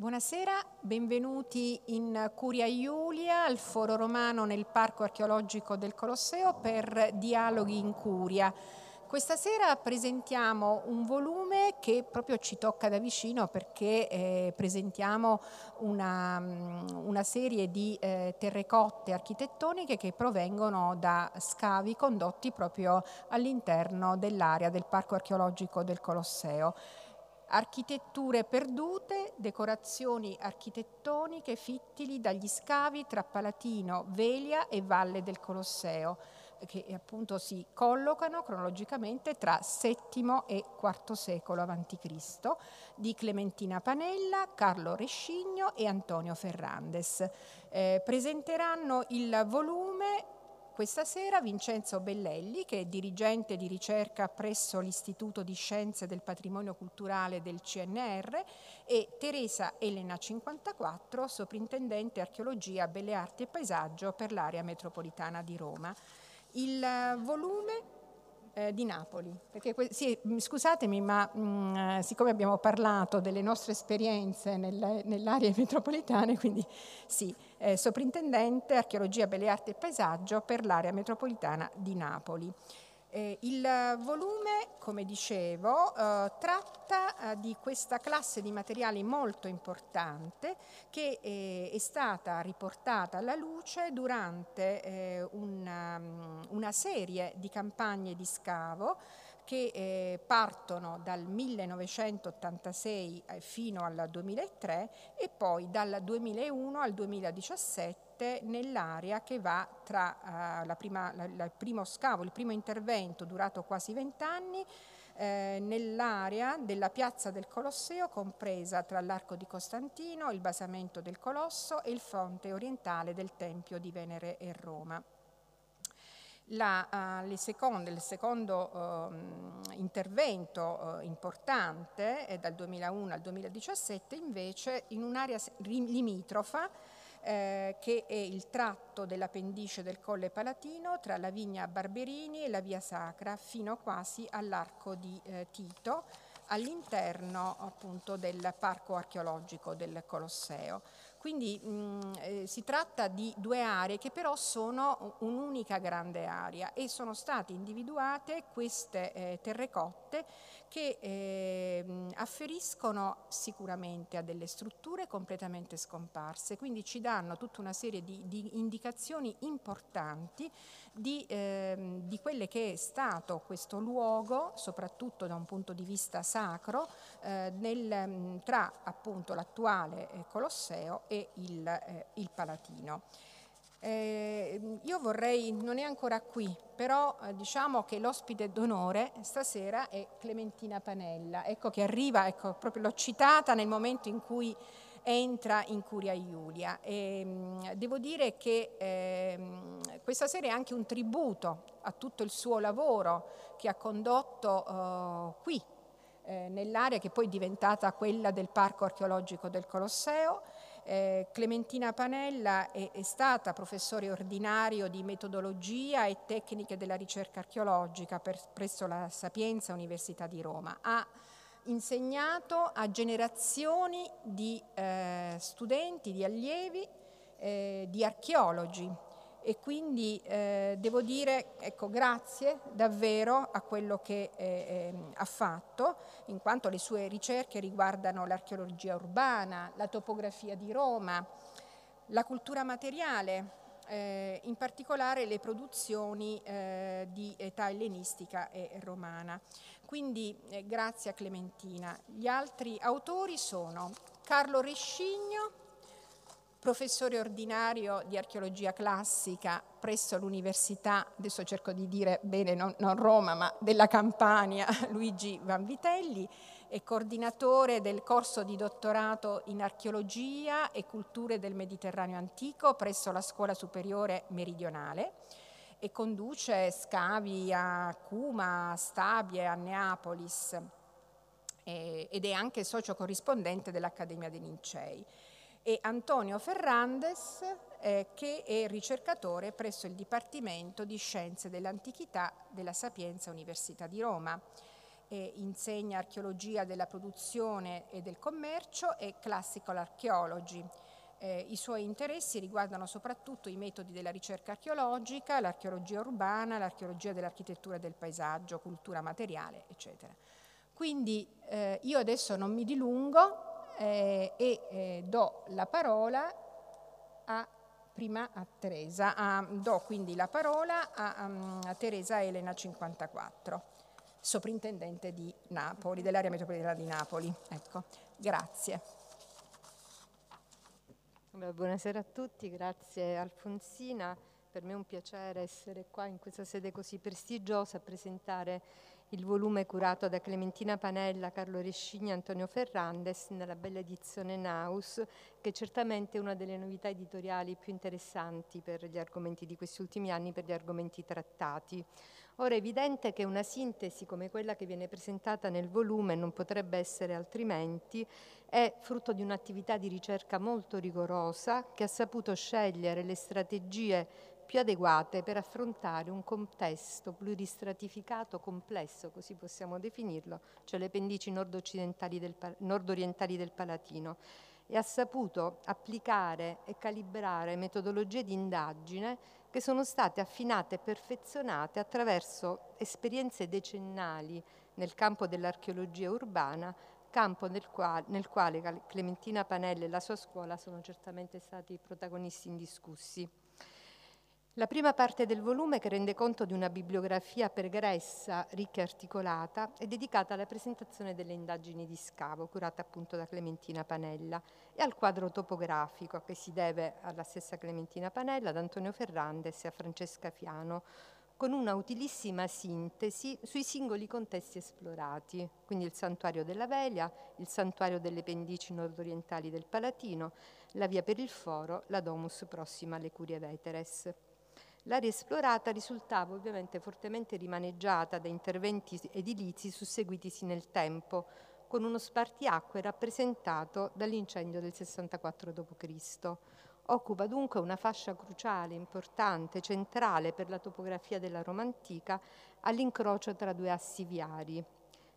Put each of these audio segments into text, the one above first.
Buonasera, benvenuti in Curia Iulia, al Foro Romano nel Parco Archeologico del Colosseo per Dialoghi in Curia. Questa sera presentiamo un volume che proprio ci tocca da vicino perché eh, presentiamo una, una, serie di eh, terrecotte architettoniche che provengono da scavi condotti proprio all'interno dell'area del Parco Archeologico del Colosseo architetture perdute, decorazioni architettoniche fittili dagli scavi tra Palatino, Velia e Valle del Colosseo, che appunto si collocano cronologicamente tra VII e IV secolo a.C., di Clementina Panella, Carlo Rescigno e Antonio Ferrandes. Eh, presenteranno il volume questa sera Vincenzo Bellelli, che è dirigente di ricerca presso l'Istituto di Scienze del Patrimonio Culturale del CNR, e Teresa Elena 54, soprintendente archeologia, belle arti e paesaggio per l'area metropolitana di Roma. Il volume eh, di Napoli. Perché, sì, scusatemi, ma mh, mm, eh, siccome abbiamo parlato delle nostre esperienze nel, nell'area metropolitana, quindi sì, eh, soprintendente archeologia, belle arti e paesaggio per l'area metropolitana di Napoli. Eh, il volume, come dicevo, eh, tratta eh, di questa classe di materiali molto importante che eh, è stata riportata alla luce durante eh, una, mm, una, serie di campagne di scavo che eh, partono dal 1986 fino al 2003 e poi dal 2001 al 2017 parte nell'area che va tra uh, prima, la, la, il primo scavo, il primo intervento durato quasi vent'anni, eh, nell'area della piazza del Colosseo compresa tra l'arco di Costantino, il basamento del Colosso e il fronte orientale del Tempio di Venere e Roma. La, uh, seconde, il secondo uh, intervento uh, importante dal 2001 al 2017 invece in un'area limitrofa eh, che è il tratto dell'appendice del Colle Palatino tra la vigna Barberini e la via Sacra fino quasi all'arco di eh, Tito all'interno appunto del parco archeologico del Colosseo. Quindi mh, eh, si tratta di due aree che però sono un'unica grande area e sono state individuate queste eh, terrecotte che eh, afferiscono sicuramente a delle strutture completamente scomparse, quindi ci danno tutta una serie di, di indicazioni importanti di, eh, di, quelle che è stato questo luogo, soprattutto da un punto di vista sacro, eh, nel, tra appunto l'attuale eh, Colosseo e il, eh, il Palatino. Eh, io vorrei, non è ancora qui, però eh, diciamo che l'ospite d'onore stasera è Clementina Panella, ecco che arriva, ecco, proprio l'ho citata nel momento in cui entra in Curia Iulia. E, mh, mm, devo dire che eh, questa sera è anche un tributo a tutto il suo lavoro che ha condotto eh, qui, eh, nell'area che poi è diventata quella del Parco archeologico del Colosseo, eh, Clementina Panella è, è, stata professore ordinario di metodologia e tecniche della ricerca archeologica per, presso la Sapienza Università di Roma. Ha insegnato a generazioni di eh, studenti, di allievi, eh, di archeologi e quindi eh, devo dire ecco, grazie davvero a quello che eh, eh, ha fatto, in quanto le sue ricerche riguardano l'archeologia urbana, la topografia di Roma, la cultura materiale, eh, in particolare le produzioni eh, di età ellenistica e romana. Quindi eh, grazie a Clementina. Gli altri autori sono Carlo Rescigno, professore ordinario di archeologia classica presso l'Università, adesso cerco di dire bene, non, non Roma, ma della Campania, Luigi Vanvitelli, è coordinatore del corso di dottorato in archeologia e culture del Mediterraneo antico presso la Scuola Superiore Meridionale e conduce scavi a Cuma, a Stabie, a Neapolis ed è anche socio corrispondente dell'Accademia dei Lincei e Antonio Ferrandes eh, che è ricercatore presso il Dipartimento di Scienze dell'Antichità della Sapienza Università di Roma. e insegna archeologia della produzione e del commercio e classical archaeology. Eh, I suoi interessi riguardano soprattutto i metodi della ricerca archeologica, l'archeologia urbana, l'archeologia dell'architettura e del paesaggio, cultura materiale, eccetera. Quindi eh, io adesso non mi dilungo eh, e eh, do la parola a, prima a Teresa, a, do quindi la parola a, a Teresa Elena 54 soprintendente di Napoli, dell'area metropolitana di Napoli. Ecco, grazie. buonasera a tutti, grazie Alfonsina. Per me è un piacere essere qua in questa sede così prestigiosa a presentare il volume curato da Clementina Panella, Carlo Rescigni e Antonio Ferrandes nella bella edizione Naus, che certamente è una delle novità editoriali più interessanti per gli argomenti di questi ultimi anni, per gli argomenti trattati. Ora è evidente che una sintesi come quella che viene presentata nel volume non potrebbe essere altrimenti, è frutto di un'attività di ricerca molto rigorosa che ha saputo scegliere le strategie più adeguate per affrontare un contesto pluristratificato complesso, così possiamo definirlo, cioè le pendici nord-orientali del, nord del Palatino e ha saputo applicare e calibrare metodologie di indagine che sono state affinate e perfezionate attraverso esperienze decennali nel campo dell'archeologia urbana, campo nel quale, nel quale Clementina Panelli e la sua scuola sono certamente stati protagonisti indiscussi. La prima parte del volume, che rende conto di una bibliografia pregressa, ricca e articolata, è dedicata alla presentazione delle indagini di scavo, curata appunto da Clementina Panella, e al quadro topografico, che si deve alla stessa Clementina Panella, ad Antonio Ferrandes e a Francesca Fiano, con una utilissima sintesi sui singoli contesti esplorati, quindi il santuario della Velia, il santuario delle pendici nordorientali del Palatino, la via per il Foro, la Domus prossima alle Curie Veteres. L'area esplorata risultava ovviamente fortemente rimaneggiata da interventi edilizi susseguitisi nel tempo, con uno spartiacque rappresentato dall'incendio del 64 d.C. Occupa dunque una fascia cruciale, importante, centrale per la topografia della Roma antica, all'incrocio tra due assi viari,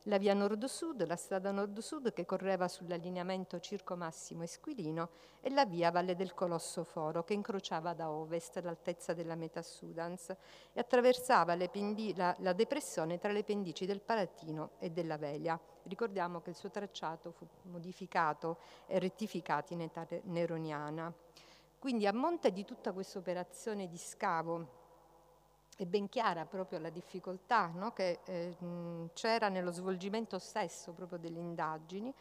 la via nord-sud, la strada nord-sud che correva sull'allineamento Circo Massimo Esquilino e la via Valle del Colosso Foro che incrociava da ovest all'altezza della metà Sudans e attraversava pendi- la, la, depressione tra le pendici del Palatino e della Velia. Ricordiamo che il suo tracciato fu modificato e rettificato in età neroniana. Quindi a monte di tutta questa operazione di scavo è ben chiara proprio la difficoltà no? che eh, c'era nello svolgimento stesso proprio delle indagini,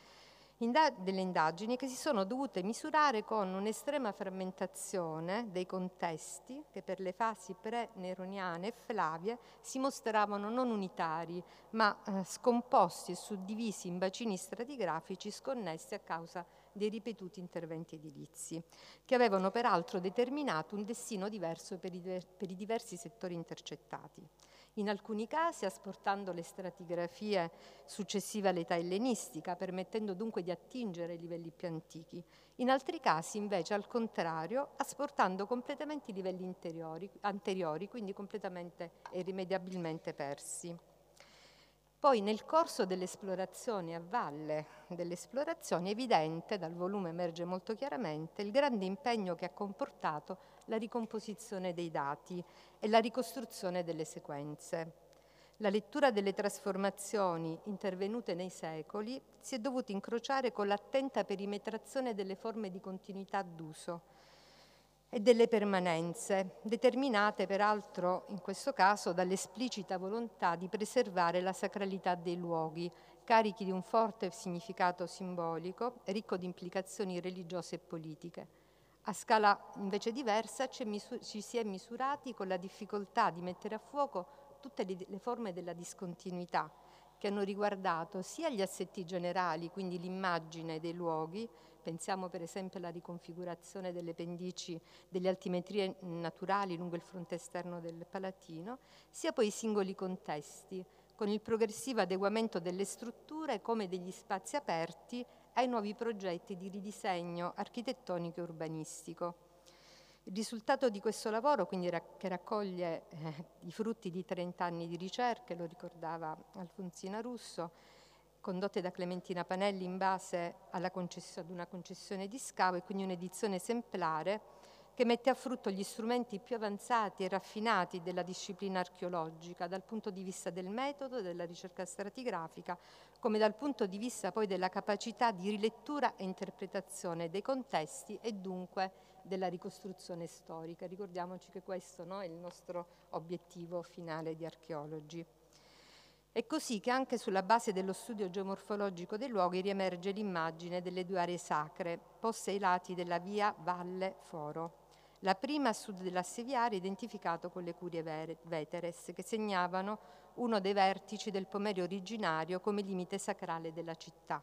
inda- delle indagini che si sono dovute misurare con un'estrema frammentazione dei contesti che per le fasi pre-neroniane e flavie si mostravano non unitari ma eh, scomposti e suddivisi in bacini stratigrafici sconnessi a causa di dei ripetuti interventi edilizi, che avevano peraltro determinato un destino diverso per i, per i diversi settori intercettati. In alcuni casi asportando le stratigrafie successive all'età ellenistica, permettendo dunque di attingere ai livelli più antichi. In altri casi, invece, al contrario, asportando completamente i livelli anteriori, quindi completamente e irrimediabilmente persi. Poi nel corso dell'esplorazione a valle dell'esplorazione è evidente, dal volume emerge molto chiaramente, il grande impegno che ha comportato la ricomposizione dei dati e la ricostruzione delle sequenze. La lettura delle trasformazioni intervenute nei secoli si è dovuta incrociare con l'attenta perimetrazione delle forme di continuità d'uso e delle permanenze, determinate peraltro in questo caso dall'esplicita volontà di preservare la sacralità dei luoghi, carichi di un forte significato simbolico, ricco di implicazioni religiose e politiche. A scala invece diversa ci si è misurati con la difficoltà di mettere a fuoco tutte le forme della discontinuità, che hanno riguardato sia gli assetti generali, quindi l'immagine dei luoghi, Pensiamo per esempio alla riconfigurazione delle pendici delle altimetrie naturali lungo il fronte esterno del Palatino, sia poi i singoli contesti, con il progressivo adeguamento delle strutture come degli spazi aperti ai nuovi progetti di ridisegno architettonico e urbanistico. Il risultato di questo lavoro, quindi che raccoglie eh, i frutti di 30 anni di ricerche, lo ricordava Alfonsina Russo, condotte da Clementina Panelli in base ad una concessione di scavo e quindi un'edizione esemplare che mette a frutto gli strumenti più avanzati e raffinati della disciplina archeologica dal punto di vista del metodo, della ricerca stratigrafica, come dal punto di vista poi della capacità di rilettura e interpretazione dei contesti e dunque della ricostruzione storica. Ricordiamoci che questo no, è il nostro obiettivo finale di archeologi. È così che anche sulla base dello studio geomorfologico dei luoghi riemerge l'immagine delle due aree sacre, poste ai lati della via Valle Foro. La prima a sud dell'Asseviare identificato con le curie Veteres, che segnavano uno dei vertici del Pomerio originario come limite sacrale della città.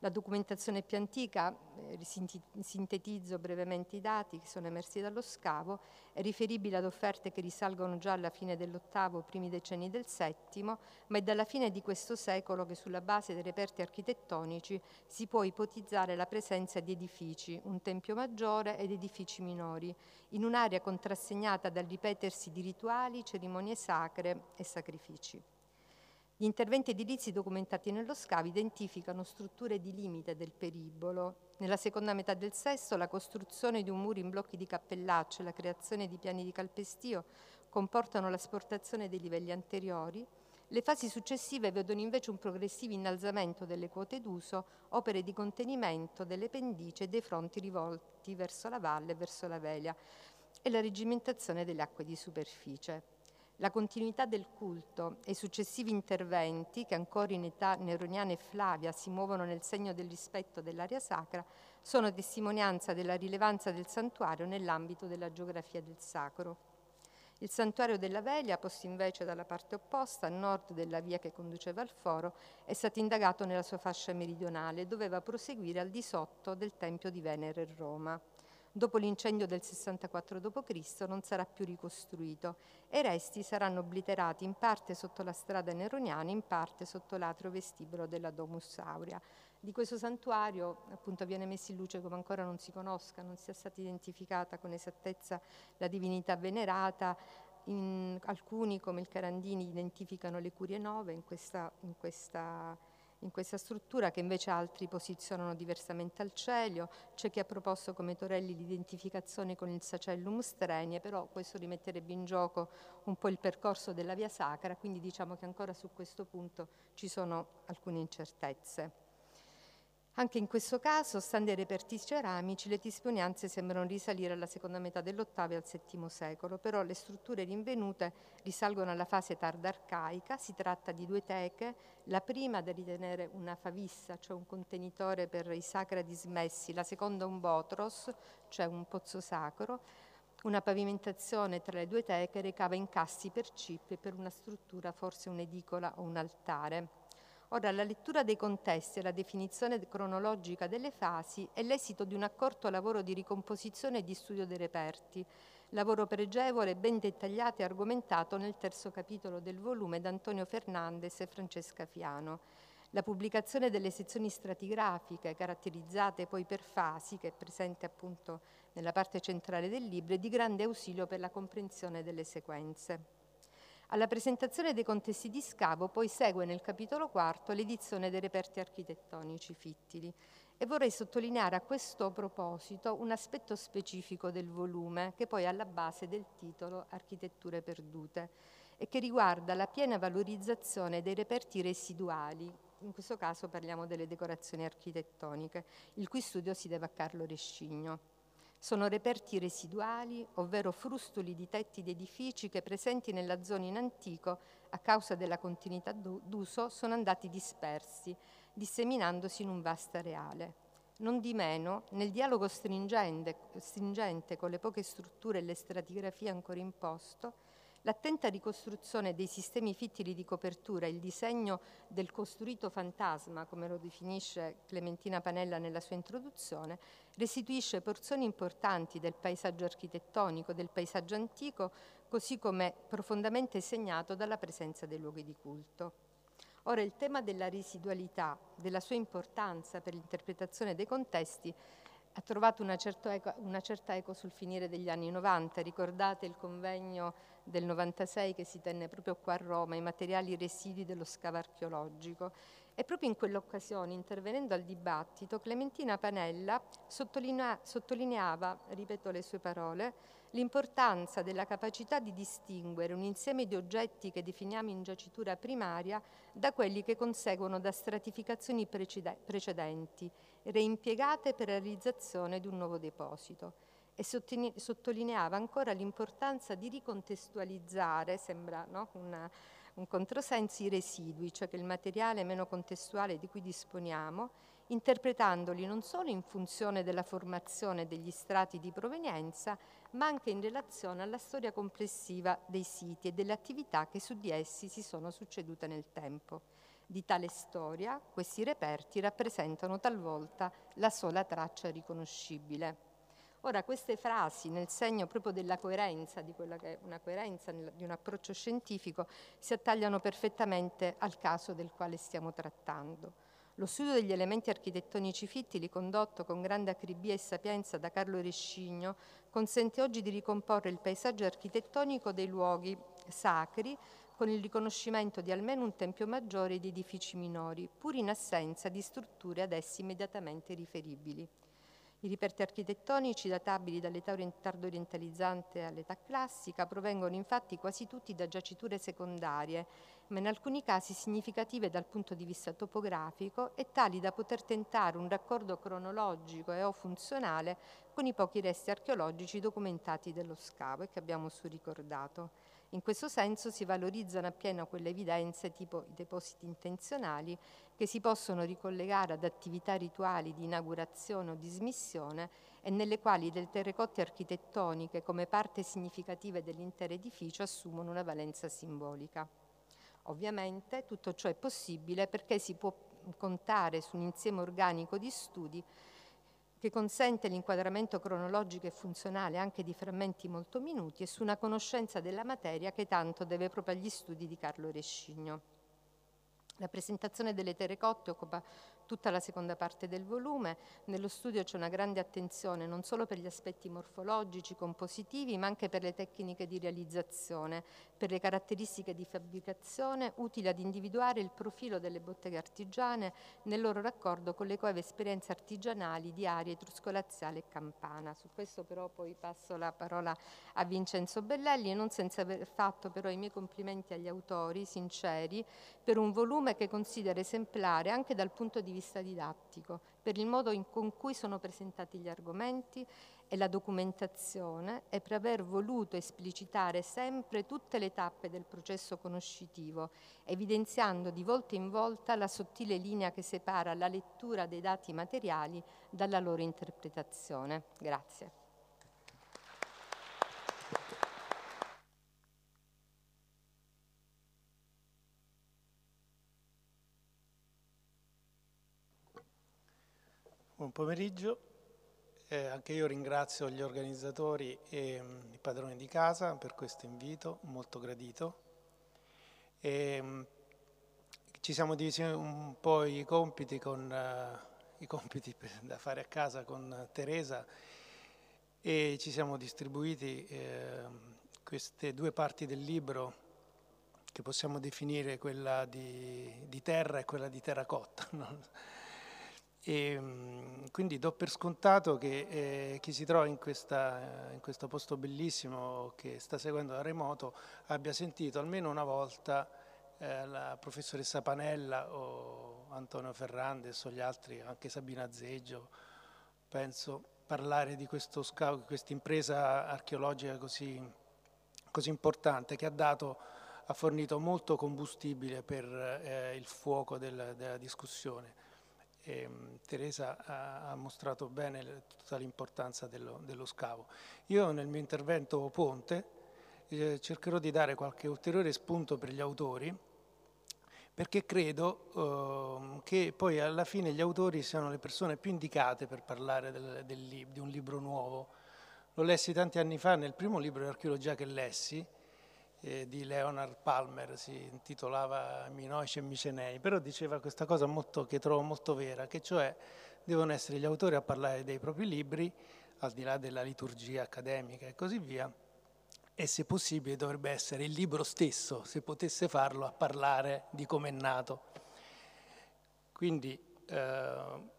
La documentazione più antica, eh, sintetizzo brevemente i dati che sono emersi dallo scavo, è riferibile ad offerte che risalgono già alla fine dell'ottavo, primi decenni del settimo, ma è dalla fine di questo secolo che sulla base dei reperti architettonici si può ipotizzare la presenza di edifici, un tempio maggiore ed edifici minori, in un'area contrassegnata dal ripetersi di rituali, cerimonie sacre e sacrifici. Gli interventi edilizi documentati nello scavo identificano strutture di limite del peribolo. Nella seconda metà del sesto la costruzione di un muro in blocchi di cappellaccio e la creazione di piani di calpestio comportano l'asportazione dei livelli anteriori. Le fasi successive vedono invece un progressivo innalzamento delle quote d'uso, opere di contenimento delle pendici e dei fronti rivolti verso la valle e verso la velia e la regimentazione delle acque di superficie. La continuità del culto e i successivi interventi, che ancora in età neroniana e Flavia si muovono nel segno del rispetto dell'area sacra, sono testimonianza della rilevanza del santuario nell'ambito della geografia del sacro. Il santuario della Velia, posto invece dalla parte opposta, a nord della via che conduceva al foro, è stato indagato nella sua fascia meridionale e doveva proseguire al di sotto del Tempio di Venere in Roma dopo l'incendio del 64 d.C. non sarà più ricostruito e i resti saranno obliterati in parte sotto la strada Neroniana, in parte sotto l'atrio vestibolo della Domus Aurea. Di questo santuario appunto viene messo in luce come ancora non si conosca, non sia stata identificata con esattezza la divinità venerata, in, alcuni come il Carandini identificano le curie nove in questa, in questa in questa struttura che invece altri posizionano diversamente al celio. C'è chi ha proposto come Torelli l'identificazione con il Sacellum Strenie, però questo rimetterebbe in gioco un po' il percorso della via sacra, quindi diciamo che ancora su questo punto ci sono alcune incertezze. Anche in questo caso, stando ai reperti ceramici, le testimonianze sembrano risalire alla seconda metà dell'ottavo e al VII secolo, però le strutture rinvenute risalgono alla fase tarda arcaica. Si tratta di due teche, la prima da ritenere una favissa, cioè un contenitore per i sacra dismessi, la seconda un botros, cioè un pozzo sacro. Una pavimentazione tra le due teche recava incassi per cippi per una struttura, forse un'edicola o un altare. Ora, la lettura dei contesti e la definizione cronologica delle fasi è l'esito di un accorto lavoro di ricomposizione e di studio dei reperti, lavoro pregevole, ben dettagliato e argomentato nel terzo capitolo del volume da Antonio Fernandez e Francesca Fiano. La pubblicazione delle sezioni stratigrafiche, caratterizzate poi per fasi, che è presente appunto nella parte centrale del libro, è di grande ausilio per la comprensione delle sequenze. Alla presentazione dei contesti di scavo poi segue nel capitolo quarto l'edizione dei reperti architettonici fittili e vorrei sottolineare a questo proposito un aspetto specifico del volume che poi è alla base del titolo Architetture perdute e che riguarda la piena valorizzazione dei reperti residuali, in questo caso parliamo delle decorazioni architettoniche, il cui studio si deve a Carlo Rescigno. Sono reperti residuali, ovvero frustoli di tetti di edifici che presenti nella zona in antico, a causa della continuità d'uso, sono andati dispersi, disseminandosi in un vasto areale. Non di meno, nel dialogo stringente, stringente con le poche strutture e le stratigrafie ancora in posto, L'attenta ricostruzione dei sistemi fittili di copertura, il disegno del costruito fantasma, come lo definisce Clementina Panella nella sua introduzione, restituisce porzioni importanti del paesaggio architettonico, del paesaggio antico, così come profondamente segnato dalla presenza dei luoghi di culto. Ora il tema della residualità, della sua importanza per l'interpretazione dei contesti, ha trovato una certa, eco, una certa eco sul finire degli anni 90. Ricordate il convegno del 96 che si tenne proprio qua a Roma, i materiali residui dello scavo archeologico. E proprio in quell'occasione, intervenendo al dibattito, Clementina Panella sottolinea, sottolineava, ripeto le sue parole, l'importanza della capacità di distinguere un insieme di oggetti che definiamo in giacitura primaria da quelli che conseguono da stratificazioni precedenti, reimpiegate per la realizzazione di un nuovo deposito. E sottolineava ancora l'importanza di ricontestualizzare, sembra no? Una, un controsenso, i residui, cioè che il materiale meno contestuale di cui disponiamo, interpretandoli non solo in funzione della formazione degli strati di provenienza, ma anche in relazione alla storia complessiva dei siti e delle attività che su di essi si sono succedute nel tempo. Di tale storia questi reperti rappresentano talvolta la sola traccia riconoscibile. Ora, queste frasi, nel segno proprio della coerenza, di quella che è una coerenza di un approccio scientifico, si attagliano perfettamente al caso del quale stiamo trattando. Lo studio degli elementi architettonici fittili, condotto con grande acribia e sapienza da Carlo Rescigno, consente oggi di ricomporre il paesaggio architettonico dei luoghi sacri con il riconoscimento di almeno un tempio maggiore e di edifici minori, pur in assenza di strutture ad essi immediatamente riferibili. I riperti architettonici databili dall'età tardo-orientalizzante all'età classica provengono infatti quasi tutti da giaciture secondarie, ma in alcuni casi significative dal punto di vista topografico e tali da poter tentare un raccordo cronologico e o funzionale con i pochi resti archeologici documentati dello scavo e che abbiamo su ricordato. In questo senso si valorizzano appieno quelle evidenze tipo i depositi intenzionali che si possono ricollegare ad attività rituali di inaugurazione o dismissione e nelle quali le terrecotte architettoniche come parte significativa dell'intero edificio assumono una valenza simbolica. Ovviamente tutto ciò è possibile perché si può contare su un insieme organico di studi che consente l'inquadramento cronologico e funzionale anche di frammenti molto minuti e su una conoscenza della materia che tanto deve proprio agli studi di Carlo Rescigno. La presentazione delle terrecotte occupa tutta la seconda parte del volume. Nello studio c'è una grande attenzione non solo per gli aspetti morfologici, compositivi, ma anche per le tecniche di realizzazione, per le caratteristiche di fabbricazione utili ad individuare il profilo delle botteghe artigiane nel loro raccordo con le coeve esperienze artigianali di area etrusco-laziale e campana. Su questo però poi passo la parola a Vincenzo Bellelli, non senza aver fatto però i miei complimenti agli autori sinceri per un volume che considero esemplare anche dal punto di vista vista didattico, per il modo in, con cui sono presentati gli argomenti e la documentazione e per aver voluto esplicitare sempre tutte le tappe del processo conoscitivo, evidenziando di volta in volta la sottile linea che separa la lettura dei dati materiali dalla loro interpretazione. Grazie. Pomeriggio, eh, anche io ringrazio gli organizzatori e mh, mm, i padroni di casa per questo invito molto gradito. E, mh, mm, ci siamo divisi un po' i compiti, con, uh, i compiti da fare a casa con Teresa e ci siamo distribuiti eh, queste due parti del libro che possiamo definire quella di, di terra e quella di terracotta. No? E, ehm, quindi do per scontato che eh, chi si trova in, questa, in, questo posto bellissimo che sta seguendo da remoto abbia sentito almeno una volta eh, la professoressa Panella o Antonio Ferrandes o gli altri, anche Sabina Zeggio, penso, parlare di questo scout, questa impresa archeologica così, così, importante che ha, dato, ha fornito molto combustibile per eh, il fuoco del, della discussione. Ehm, Teresa ha, mostrato bene tutta l'importanza dello, dello, scavo. Io nel mio intervento ponte eh, cercherò di dare qualche ulteriore spunto per gli autori perché credo eh, che poi alla fine gli autori siano le persone più indicate per parlare del, del, di un libro nuovo. Lo lessi tanti anni fa nel primo libro di archeologia che lessi, eh, di Leonard Palmer, si intitolava Minoici e Micenei, però diceva questa cosa molto, che trovo molto vera, che cioè devono essere gli autori a parlare dei propri libri, al di là della liturgia accademica e così via, e se possibile dovrebbe essere il libro stesso, se potesse farlo, a parlare di come è nato. Quindi eh,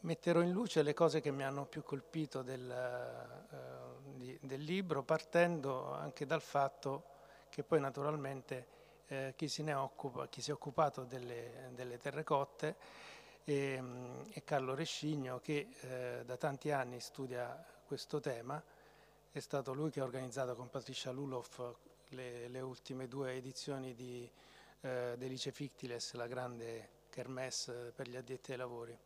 metterò in luce le cose che mi hanno più colpito del, eh, del libro, partendo anche dal fatto che poi naturalmente eh, chi, occupa, chi, si è occupato delle, delle terrecotte è, è, Carlo Rescigno che eh, da tanti anni studia questo tema è stato lui che ha organizzato con Patricia Luloff le, le ultime due edizioni di eh, Delice Fictiles, la grande kermesse per gli addetti ai lavori.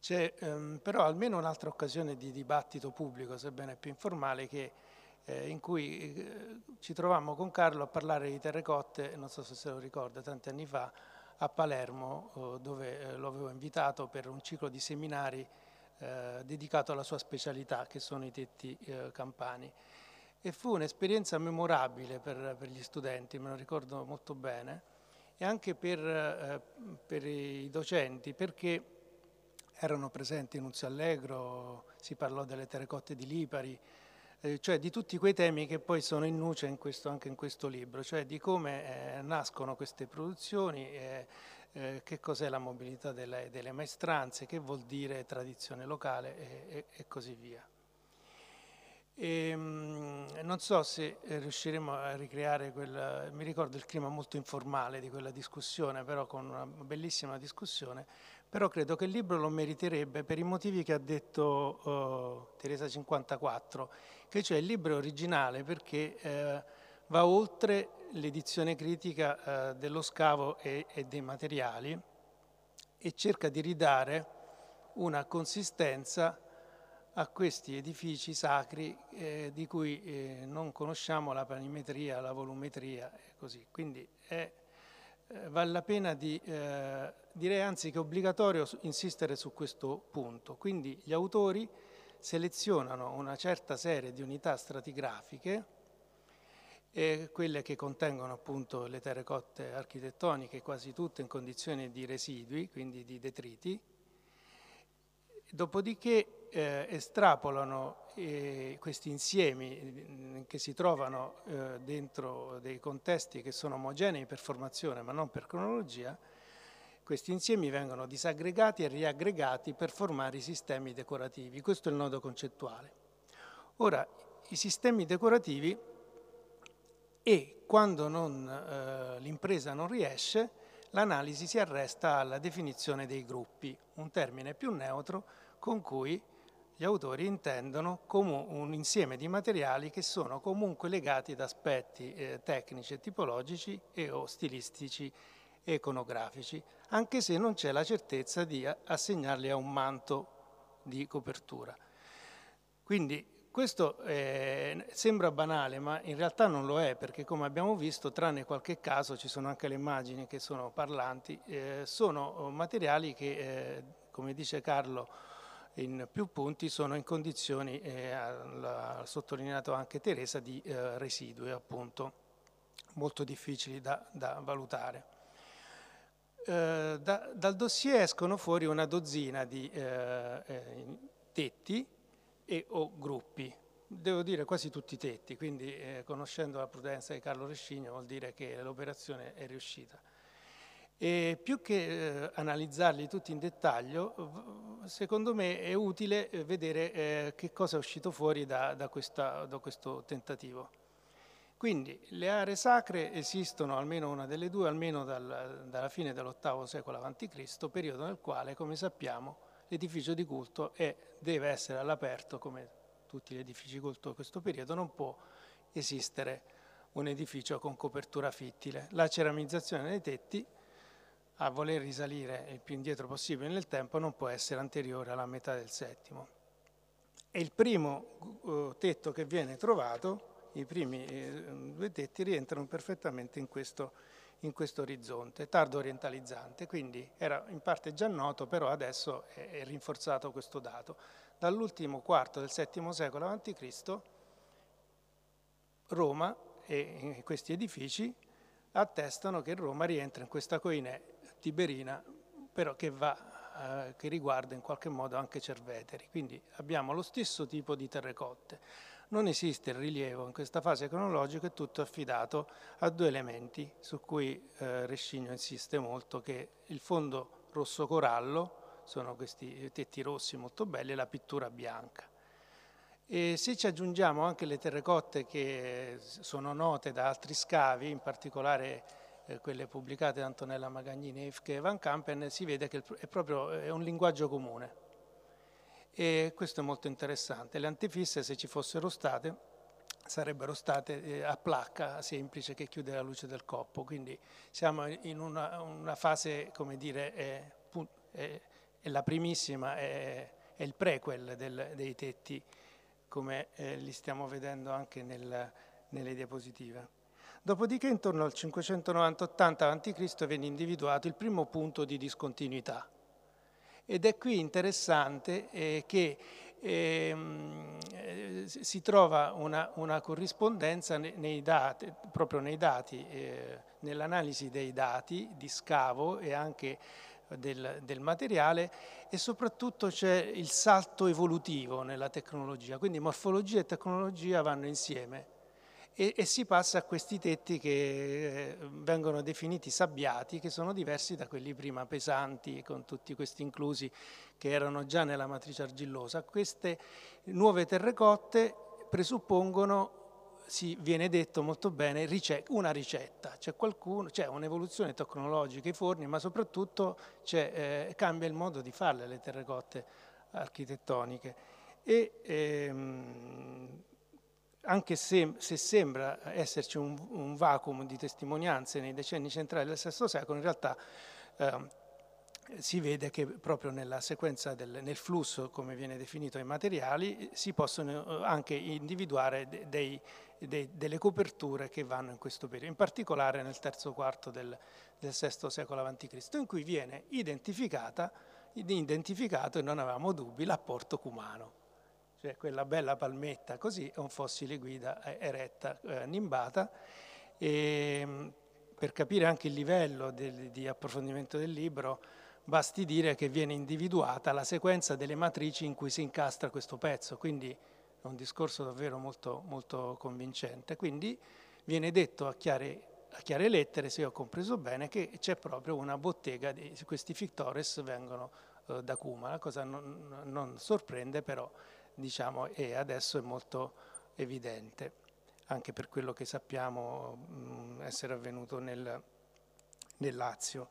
C'è ehm, però almeno un'altra occasione di dibattito pubblico, sebbene più informale, che, eh, in cui eh, ci trovammo con Carlo a parlare di terrecotte, non so se se lo ricorda, tanti anni fa, a Palermo, eh, dove eh, lo avevo invitato per un ciclo di seminari eh, dedicato alla sua specialità, che sono i tetti campani. E fu un'esperienza memorabile per, per, gli studenti, me lo ricordo molto bene, e anche per, per i docenti, perché erano presenti Nunzio Allegro, si parlò delle terrecotte di Lipari, eh, cioè di tutti quei temi che poi sono in nuce in questo, anche in questo libro, cioè di come eh, nascono queste produzioni, eh, eh, che cos'è la mobilità delle, delle, maestranze, che vuol dire tradizione locale e, e, e così via. E, mh, non so se riusciremo a ricreare quel, mi ricordo il clima molto informale di quella discussione, però con una bellissima discussione, però credo che il libro lo meriterebbe per i motivi che ha detto uh, Teresa 54, che cioè il libro originale perché eh, va oltre l'edizione critica eh, dello scavo e, e, dei materiali e cerca di ridare una consistenza a questi edifici sacri eh, di cui eh, non conosciamo la panimetria, la volumetria e così. Quindi è, eh, vale la pena di, eh, direi anzi che è obbligatorio insistere su questo punto. Quindi gli autori selezionano una certa serie di unità stratigrafiche quelle che contengono appunto le terrecotte architettoniche, quasi tutte in condizioni di residui, quindi di detriti, dopodiché eh, estrapolano eh, questi insiemi mm, che si trovano eh, dentro dei contesti che sono omogenei per formazione ma non per cronologia, questi insiemi vengono disaggregati e riaggregati per formare i sistemi decorativi. Questo è il nodo concettuale. Ora, i sistemi decorativi e quando eh, l'impresa non riesce, l'analisi si arresta alla definizione dei gruppi, un termine più neutro con cui gli autori intendono come un insieme di materiali che sono comunque legati ad aspetti eh, tecnici e tipologici e o stilistici e iconografici, anche se non c'è la certezza di assegnarli a un manto di copertura. Quindi questo eh, sembra banale, ma in realtà non lo è, perché come abbiamo visto, tranne qualche caso, ci sono anche le immagini che sono parlanti, eh, sono materiali che, eh, come dice Carlo, in più punti sono in condizioni, eh, ha sottolineato anche Teresa, di eh, residui, appunto, molto difficili da, da valutare. Eh, da, dal dossier escono fuori una dozzina di tetti, e o gruppi. Devo dire quasi tutti i tetti, quindi eh, conoscendo la prudenza di Carlo Rescigno vuol dire che l'operazione è riuscita. E più che eh, analizzarli tutti in dettaglio, secondo me è utile eh, vedere eh, che cosa è uscito fuori da, da, questa, da, questo tentativo. Quindi le aree sacre esistono, almeno una delle due, almeno dal, dalla fine dell'VIII secolo a.C., periodo nel quale, come sappiamo, l'edificio di culto è, deve essere all'aperto, come tutti gli edifici di culto in questo periodo, non può esistere un edificio con copertura fittile. La ceramizzazione dei tetti, a voler risalire il più indietro possibile nel tempo, non può essere anteriore alla metà del settimo. E il primo uh, tetto che viene trovato, i primi uh, due tetti rientrano perfettamente in questo in questo orizzonte, tardo orientalizzante, quindi era in parte già noto, però adesso è, è rinforzato questo dato. Dall'ultimo quarto del VII secolo a.C. Roma e questi edifici attestano che Roma rientra in questa coine tiberina, però che va eh, che riguarda in qualche modo anche Cerveteri. Quindi abbiamo lo stesso tipo di terrecotte. Non esiste il rilievo in questa fase cronologica, è tutto affidato a due elementi su cui eh, Rescigno insiste molto, che il fondo rosso corallo, sono questi tetti rossi molto belli, e la pittura bianca. E se ci aggiungiamo anche le terrecotte che sono note da altri scavi, in particolare eh, quelle pubblicate da Antonella Magagnini e Van Campen, si vede che è proprio è un linguaggio comune e questo è molto interessante. Le antifisse se ci fossero state sarebbero state eh, a placca semplice che chiude la luce del coppo, quindi siamo in una, una fase, come dire, è, è, è la primissima, è, è il prequel del, dei tetti come eh, li stiamo vedendo anche nel, nelle diapositive. Dopodiché intorno al 590-80 a.C. viene individuato il primo punto di discontinuità, ed è qui interessante eh, che ehm, eh, si trova una, una corrispondenza nei, dati, proprio nei dati, eh, nell'analisi dei dati di scavo e anche del, del, materiale e soprattutto c'è il salto evolutivo nella tecnologia, quindi morfologia e tecnologia vanno insieme e, e, si passa a questi tetti che eh, vengono definiti sabbiati, che sono diversi da quelli prima pesanti, con tutti questi inclusi che erano già nella matrice argillosa. Queste nuove terrecotte presuppongono si viene detto molto bene, una ricetta, c'è, qualcuno, c'è un'evoluzione tecnologica i forni, ma soprattutto eh, cambia il modo di farle le terrecotte architettoniche. E, ehm, anche se, se, sembra esserci un, un, vacuum di testimonianze nei decenni centrali del VI secolo, in realtà eh, si vede che proprio nella sequenza del, nel flusso, come viene definito ai materiali, si possono eh, anche individuare dei, dei, delle coperture che vanno in questo periodo, in particolare nel terzo quarto del, del VI secolo a.C., in cui viene identificato, e non avevamo dubbi, l'apporto cumano cioè quella bella palmetta così, è un fossile guida eh, eretta, eh, nimbata. E, mm, per capire anche il livello del, di approfondimento del libro, basti dire che viene individuata la sequenza delle matrici in cui si incastra questo pezzo, quindi è un discorso davvero molto, molto convincente. Quindi viene detto a chiare, a chiare, lettere, se ho compreso bene, che c'è proprio una bottega di questi fictores vengono eh, da Cuma, la cosa non, non sorprende però diciamo, e adesso è molto evidente, anche per quello che sappiamo mh, essere avvenuto nel, nel, Lazio.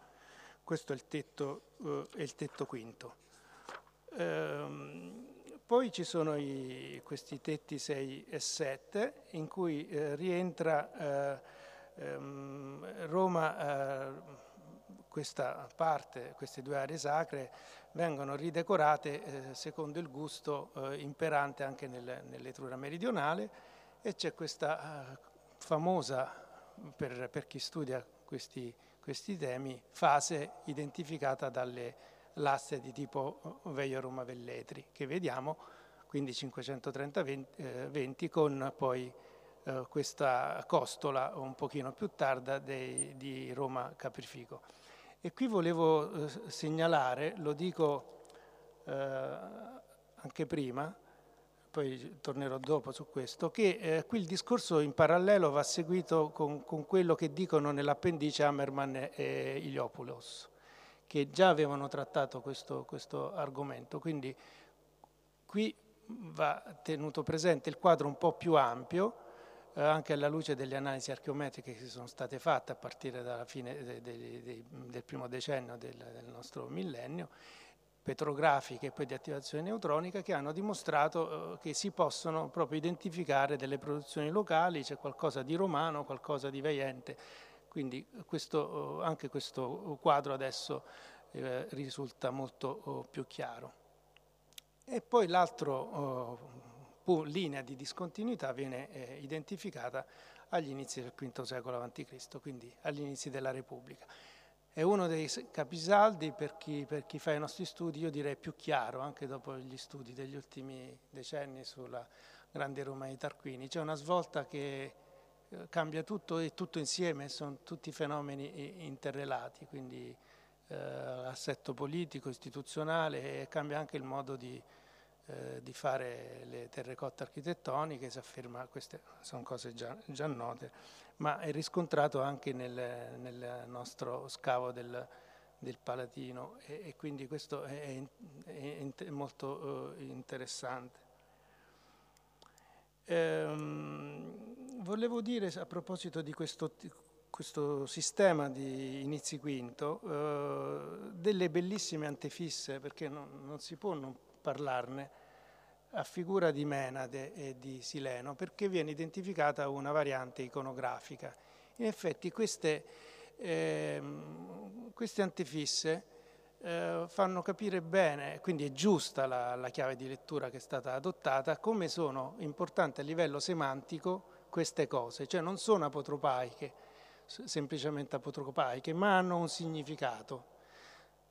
Questo è il tetto, eh, è il tetto quinto. Ehm, poi ci sono i, questi tetti 6 e 7 in cui eh, rientra eh, ehm, Roma, eh, questa parte, queste due aree sacre, vengono ridecorate eh, secondo il gusto eh, imperante anche nel, nell'Etruria meridionale e c'è questa eh, famosa, per, per, chi studia questi, questi, temi, fase identificata dalle laste di tipo eh, Veio Roma Velletri, che vediamo quindi 530-20 eh, con poi eh, questa costola un pochino più tarda dei, di Roma Caprifico. E qui volevo eh, segnalare, lo dico eh, anche prima, poi tornerò dopo su questo, che eh, qui il discorso in parallelo va seguito con, con quello che dicono nell'appendice Hammerman e Iliopoulos, che già avevano trattato questo, questo argomento. Quindi qui va tenuto presente il quadro un po' più ampio, anche alla luce delle analisi archeometriche che sono state fatte a partire dalla fine de, de, de, del primo decennio del, del, nostro millennio, petrografiche e poi di attivazione neutronica, che hanno dimostrato eh, che si possono proprio identificare delle produzioni locali, c'è qualcosa di romano, qualcosa di veiente, quindi questo, eh, anche questo quadro adesso eh, risulta molto oh, più chiaro. E poi l'altro linea di discontinuità viene eh, identificata agli inizi del V secolo a.C., quindi agli inizi della Repubblica. È uno dei capisaldi per chi, per chi, fa i nostri studi, io direi più chiaro, anche dopo gli studi degli ultimi decenni sulla grande Roma di Tarquini. C'è una svolta che eh, cambia tutto e tutto insieme, sono tutti fenomeni interrelati, quindi eh, l'assetto politico, istituzionale e cambia anche il modo di, eh, di fare le terrecotte architettoniche, si afferma, queste sono cose già, già note, ma è riscontrato anche nel, nel nostro scavo del, del Palatino e, e, quindi questo è, è, è molto uh, interessante. Ehm, volevo dire a proposito di questo, questo sistema di inizi quinto, uh, delle bellissime antefisse, perché non, non si può non parlarne, a figura di Menade e di Sileno, perché viene identificata una variante iconografica. In effetti queste, eh, queste antefisse eh, fanno capire bene, quindi è giusta la, la, chiave di lettura che è stata adottata, come sono importanti a livello semantico queste cose, cioè non sono apotropaiche, semplicemente apotropaiche, ma hanno un significato.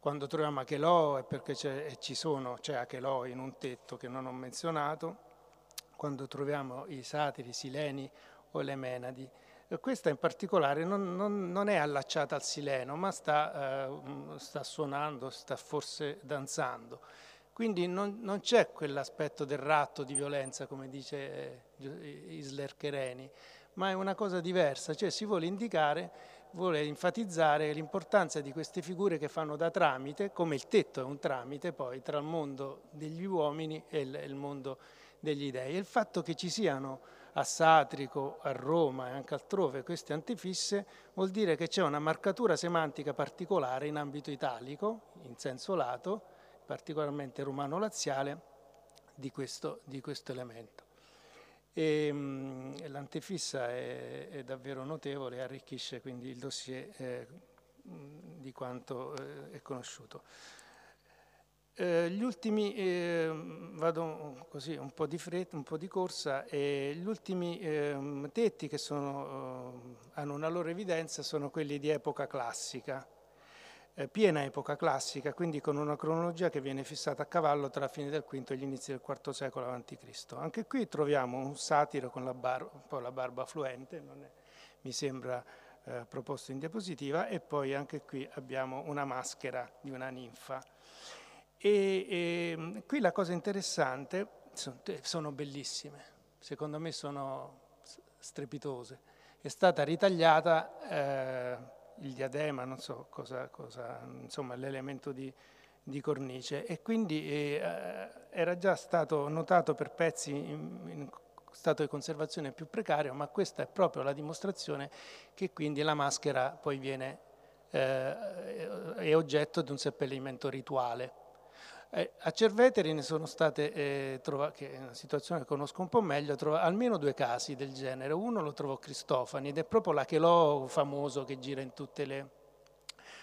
Quando troviamo Achelò è perché ci sono, c'è Achelò in un tetto che non ho menzionato, quando troviamo i satiri, i sileni o le menadi. Questa in particolare non, non, non, è allacciata al sileno, ma sta, eh, sta, suonando, sta forse danzando. Quindi non, non c'è quell'aspetto del ratto di violenza, come dice eh, Isler Chereni, ma è una cosa diversa, cioè si vuole indicare, vuole enfatizzare l'importanza di queste figure che fanno da tramite, come il tetto è un tramite poi tra il mondo degli uomini e il, mondo degli dei. E il fatto che ci siano a Satrico, a Roma e anche altrove queste antifisse vuol dire che c'è una marcatura semantica particolare in ambito italico, in senso lato, particolarmente romano-laziale, di questo, di questo elemento. E, l'antifissa è, è, davvero notevole e arricchisce quindi il dossier eh, di quanto eh, è conosciuto. Eh, gli ultimi, eh, vado così un po' di fretta, un po' di corsa, gli ultimi eh, tetti che sono, eh, hanno una loro evidenza sono quelli di epoca classica, piena epoca classica, quindi con una cronologia che viene fissata a cavallo tra la fine del V e gli inizi del IV secolo a.C. Anche qui troviamo un satiro con la, bar, un po' la barba fluente, è, mi sembra eh, proposto in diapositiva, e poi anche qui abbiamo una maschera di una ninfa. E, e, qui la cosa interessante, sono, sono bellissime, secondo me sono strepitose. È stata ritagliata eh, il diadema, non so cosa, cosa insomma l'elemento di, di, cornice e quindi eh, era già stato notato per pezzi in, in stato di conservazione più precario, ma questa è proprio la dimostrazione che quindi la maschera poi viene, eh, è oggetto di un seppellimento rituale. Eh, a Cerveteri ne sono state, eh, trova, che è una situazione che conosco un po' meglio, trova, almeno due casi del genere. Uno lo trovò Cristofani ed è proprio l'Achelò famoso che gira in tutte le...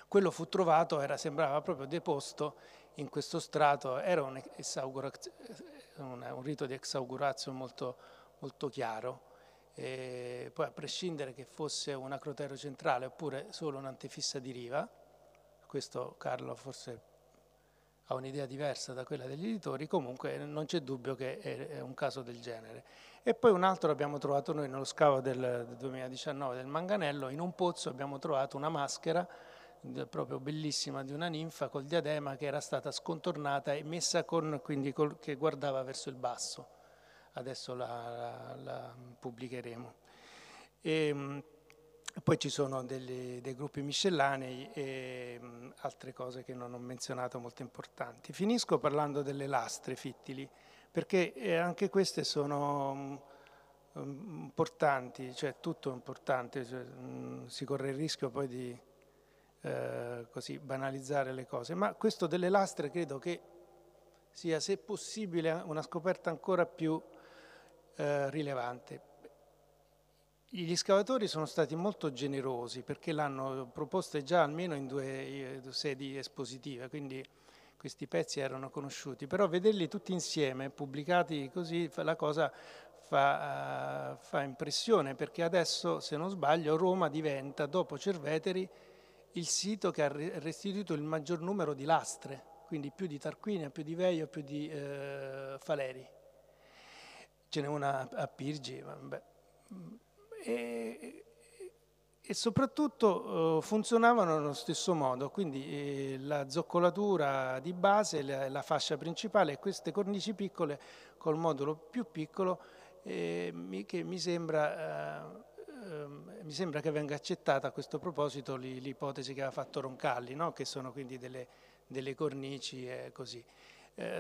Quello fu trovato, era, sembrava proprio deposto in questo strato, era un, un, rito di exaugurazio molto, molto chiaro. E poi a prescindere che fosse un acrotero centrale oppure solo un'antefissa di riva, questo Carlo forse ha un'idea diversa da quella degli editori, comunque non c'è dubbio che è un caso del genere. E poi un altro abbiamo trovato noi nello scavo del 2019 del Manganello, in un pozzo abbiamo trovato una maschera proprio bellissima di una ninfa col diadema che era stata scontornata e messa con, quindi col, che guardava verso il basso. Adesso la, la, la pubblicheremo. E, poi ci sono delle, dei gruppi miscellanei e mh, altre cose che non ho menzionato molto importanti. Finisco parlando delle lastre fittili, perché eh, anche queste sono mh, importanti, cioè tutto è importante, cioè, mh, si corre il rischio poi di eh, così banalizzare le cose, ma questo delle lastre credo che sia, se possibile, una scoperta ancora più eh, rilevante gli scavatori sono stati molto generosi perché l'hanno proposta già almeno in due eh, sedi espositive, quindi questi pezzi erano conosciuti, però vederli tutti insieme, pubblicati così, la cosa fa, uh, fa impressione perché adesso, se non sbaglio, Roma diventa, dopo Cerveteri, il sito che ha restituito il maggior numero di lastre, quindi più di Tarquinia, più di Veio, più di uh, Faleri. Ce n'è una a Pirgi, vabbè e, e soprattutto eh, funzionavano nello stesso modo, quindi eh, la zoccolatura di base, la, fascia principale e queste cornici piccole col modulo più piccolo eh, che mi sembra, eh, mi sembra, che venga accettata a questo proposito l'ipotesi che aveva fatto Roncalli, no? che sono quindi delle, delle cornici così.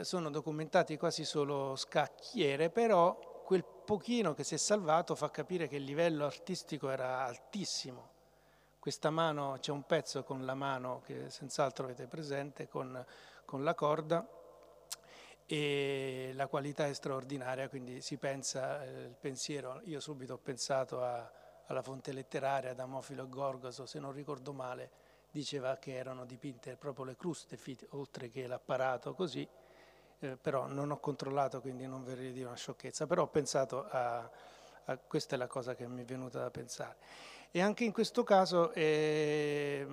Sono documentati quasi solo scacchiere, però quel pochino che si è salvato fa capire che il livello artistico era altissimo. Questa mano, c'è un pezzo con la mano che senz'altro avete presente, con, con la corda, e la qualità è straordinaria, quindi si pensa, eh, il pensiero, io subito ho pensato a, alla fonte letteraria, ad Amofilo Gorgoso, se non ricordo male, diceva che erano dipinte proprio le cruste, oltre che l'apparato così, eh, però non ho controllato quindi non vorrei dire una sciocchezza, però ho pensato a, a, questa è la cosa che mi è venuta da pensare. E anche in questo caso è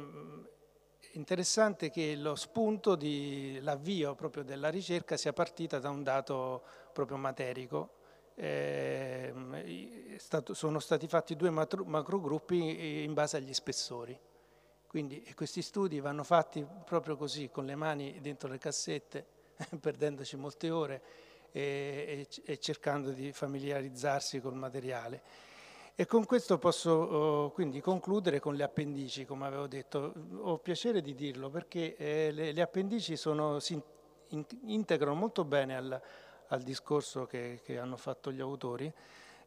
interessante che lo spunto, di, l'avvio proprio della ricerca sia partita da un dato proprio materico, eh, stato, sono stati fatti due macrogruppi in base agli spessori. Quindi questi studi vanno fatti proprio così, con le mani dentro le cassette, perdendoci molte ore e, e, e, cercando di familiarizzarsi col materiale. E con questo posso oh, quindi concludere con le appendici, come avevo detto. Ho piacere di dirlo perché eh, le, le, appendici sono, si in, integrano molto bene al, al discorso che, che, hanno fatto gli autori,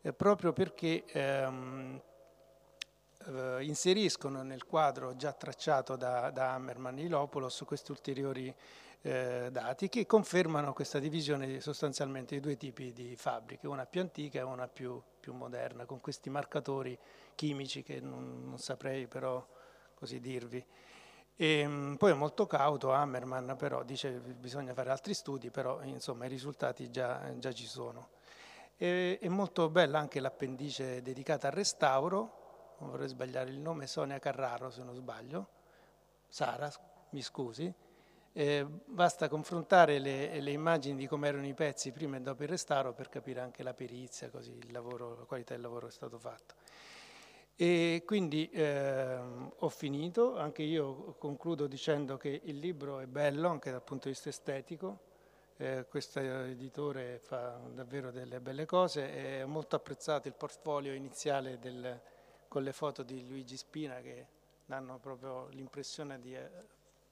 eh, proprio perché ehm, eh, inseriscono nel quadro già tracciato da, da Hammerman e Lopoulos questi ulteriori eh, dati che confermano questa divisione sostanzialmente di due tipi di fabbriche, una più antica e una più, più moderna, con questi marcatori chimici che non, non saprei però così dirvi. E, ehm, poi è molto cauto Hammerman, però dice che bisogna fare altri studi, però insomma i risultati già, già ci sono. E, è molto bella anche l'appendice dedicata al restauro, non vorrei sbagliare il nome, Sonia Carraro se non sbaglio, Sara, mi scusi, eh, basta confrontare le, le immagini di come erano i pezzi prima e dopo il restauro per capire anche la perizia, così lavoro, la qualità del lavoro che è stato fatto. E quindi eh, ho finito, anche io concludo dicendo che il libro è bello anche dal punto di vista estetico, eh, questo editore fa davvero delle belle cose, è molto apprezzato il portfolio iniziale del, con le foto di Luigi Spina che danno proprio l'impressione di eh,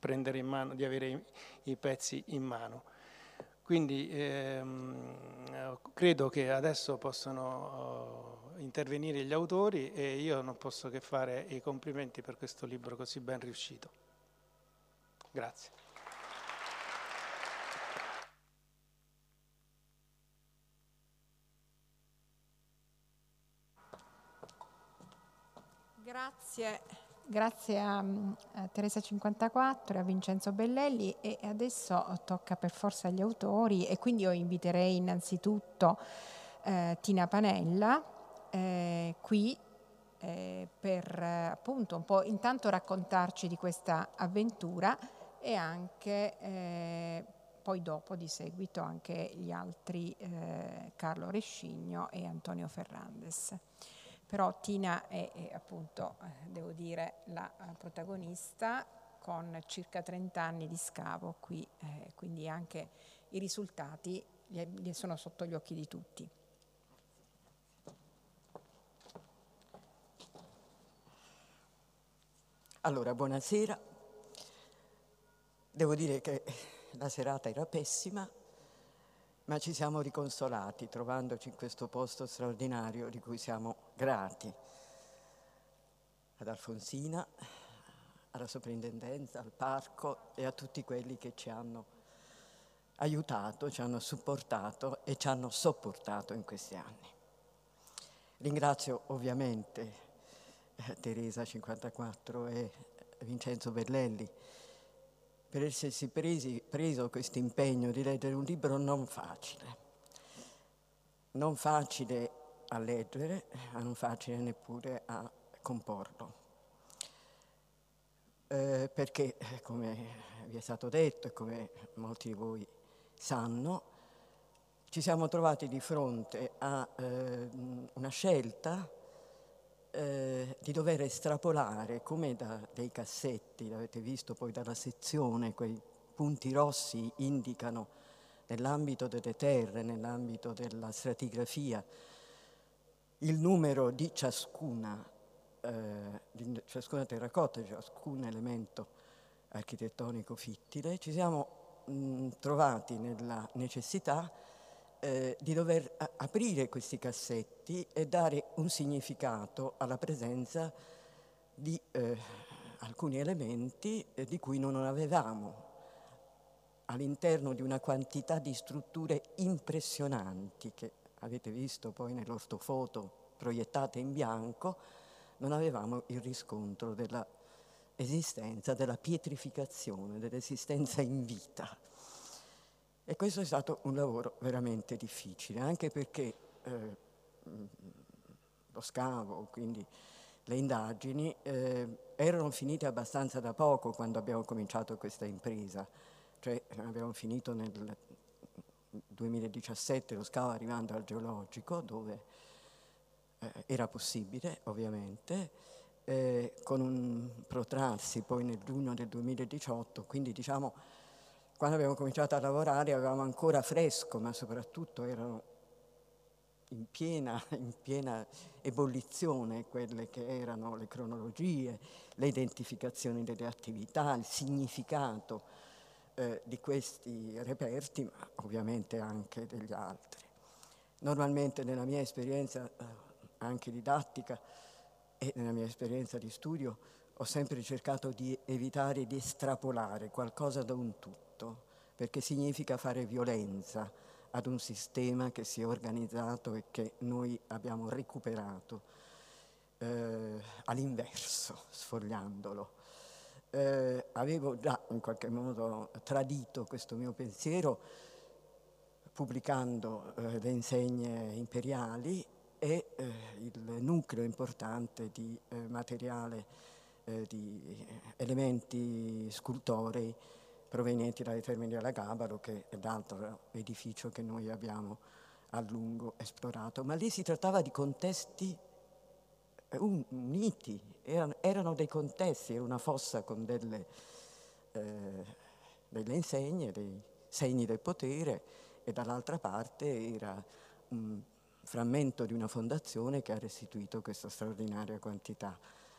prendere in mano, di avere i, pezzi in mano. Quindi ehm, credo che adesso possano uh, intervenire gli autori e io non posso che fare i complimenti per questo libro così ben riuscito. Grazie. Grazie. Grazie a, a Teresa 54 e a Vincenzo Bellelli e adesso tocca per forza agli autori e quindi io inviterei innanzitutto eh, Tina Panella eh, qui eh, per appunto un po' intanto raccontarci di questa avventura e anche eh, poi dopo di seguito anche gli altri eh, Carlo Rescigno e Antonio Ferrandes però Tina è, è appunto, eh, devo dire, la eh, protagonista con circa 30 anni di scavo qui, eh, quindi anche i risultati gli sono sotto gli occhi di tutti. Allora, buonasera. Devo dire che la serata era pessima, ma ci siamo riconsolati trovandoci in questo posto straordinario di cui siamo grati ad Alfonsina, alla soprintendenza, al parco e a tutti quelli che ci hanno aiutato, ci hanno supportato e ci hanno sopportato in questi anni. Ringrazio ovviamente eh, Teresa 54 e Vincenzo Berlelli per essersi presi, preso questo impegno di leggere un libro non facile, non facile a leggere, ma non facile neppure a comporlo. Eh, perché, come vi è stato detto e come molti di voi sanno, ci siamo trovati di fronte a eh, una scelta eh, di dover estrapolare, come da dei cassetti, l'avete visto poi dalla sezione, quei punti rossi indicano nell'ambito delle terre, nell'ambito della stratigrafia, il numero di ciascuna, eh, di ciascuna terracotta, di ciascun elemento architettonico fittile, ci siamo mh, trovati nella necessità eh, di dover aprire questi cassetti e dare un significato alla presenza di eh, alcuni elementi eh, di cui non avevamo all'interno di una quantità di strutture impressionanti che avete visto poi nell'ortofoto proiettate in bianco, non avevamo il riscontro dell'esistenza, della pietrificazione, dell'esistenza in vita. E questo è stato un lavoro veramente difficile, anche perché eh, lo scavo, quindi le indagini, eh, erano finite abbastanza da poco quando abbiamo cominciato questa impresa, cioè abbiamo finito nel 2017 lo scavo arrivando al geologico dove eh, era possibile ovviamente, eh, con un protrarsi poi nel giugno del 2018, quindi diciamo quando abbiamo cominciato a lavorare avevamo ancora fresco, ma soprattutto erano in piena, in piena, ebollizione quelle che erano le cronologie, le identificazioni delle attività, il significato eh, di questi reperti, ma ovviamente anche degli altri. Normalmente nella mia esperienza eh, anche didattica e nella mia esperienza di studio ho sempre cercato di evitare di estrapolare qualcosa da un tutto perché significa fare violenza ad un sistema che si è organizzato e che noi abbiamo recuperato eh, all'inverso, sfogliandolo. Eh, avevo già in qualche modo tradito questo mio pensiero pubblicando eh, le insegne imperiali e eh, il nucleo importante di eh, materiale, eh, di elementi scultorei provenienti dai Termini della Gabaro, che è l'altro edificio che noi abbiamo a lungo esplorato. Ma lì si trattava di contesti eh, uniti, erano, erano dei contesti, era una fossa con delle, eh, delle insegne, dei segni del potere e dall'altra parte era un frammento di una fondazione che ha restituito questa straordinaria quantità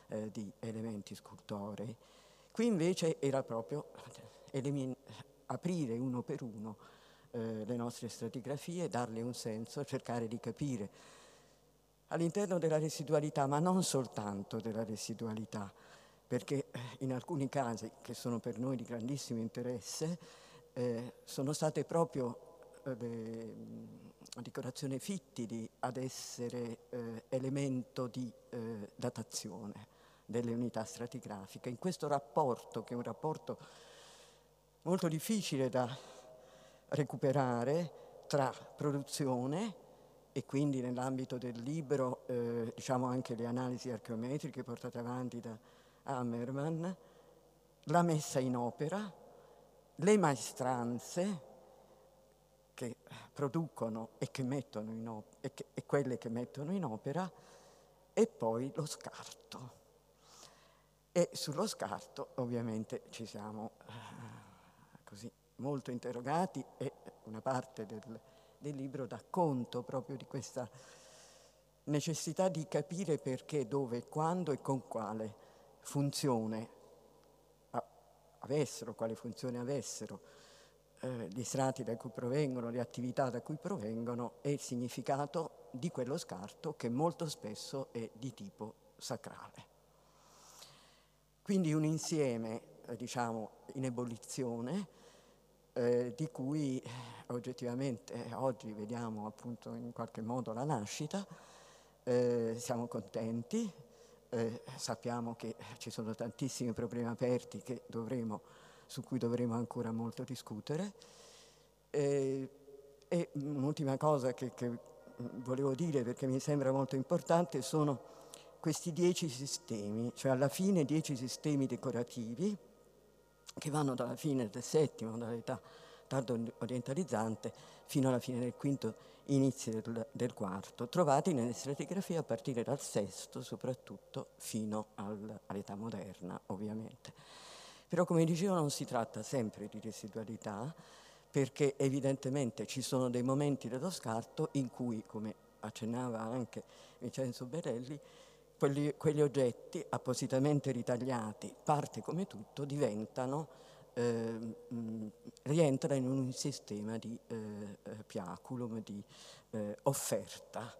eh, di elementi scultorei. Qui invece era proprio aprire uno per uno eh, le nostre stratigrafie, darle un senso, cercare di capire all'interno della residualità, ma non soltanto della residualità, perché eh, in alcuni casi, che sono per noi di grandissimo interesse, eh, sono state proprio eh, le decorazioni fittili ad essere eh, elemento di eh, datazione delle unità stratigrafiche. In questo rapporto, che è un rapporto molto difficile da recuperare tra produzione e quindi nell'ambito del libro eh, diciamo anche le analisi archeometriche portate avanti da Hammerman, la messa in opera, le maestranze che producono e, che mettono in op- e, che, e quelle che mettono in opera e poi lo scarto. E sullo scarto ovviamente ci siamo eh, molto interrogati e una parte del, del libro dà conto proprio di questa necessità di capire perché, dove, quando e con quale funzione avessero, quale funzione avessero eh, gli strati da cui provengono, le attività da cui provengono e il significato di quello scarto che molto spesso è di tipo sacrale. Quindi un insieme, eh, diciamo, in ebollizione, eh, di cui oggettivamente oggi vediamo appunto in qualche modo la nascita, eh, siamo contenti, eh, sappiamo che ci sono tantissimi problemi aperti dovremo, su cui dovremo ancora molto discutere. Eh, e un'ultima cosa che, che volevo dire perché mi sembra molto importante sono questi dieci sistemi, cioè alla fine dieci sistemi decorativi che vanno dalla fine del settimo, dall'età tardo orientalizzante fino alla fine del quinto, inizi del, del quarto, trovati nelle stratigrafie a partire dal sesto soprattutto fino al, all'età moderna ovviamente. Però come dicevo non si tratta sempre di residualità perché evidentemente ci sono dei momenti dello scarto in cui, come accennava anche Vincenzo Berelli, quelli, quegli oggetti appositamente ritagliati, parte come tutto, diventano, eh, mh, rientra in un sistema di eh, eh, piaculum, di eh, offerta.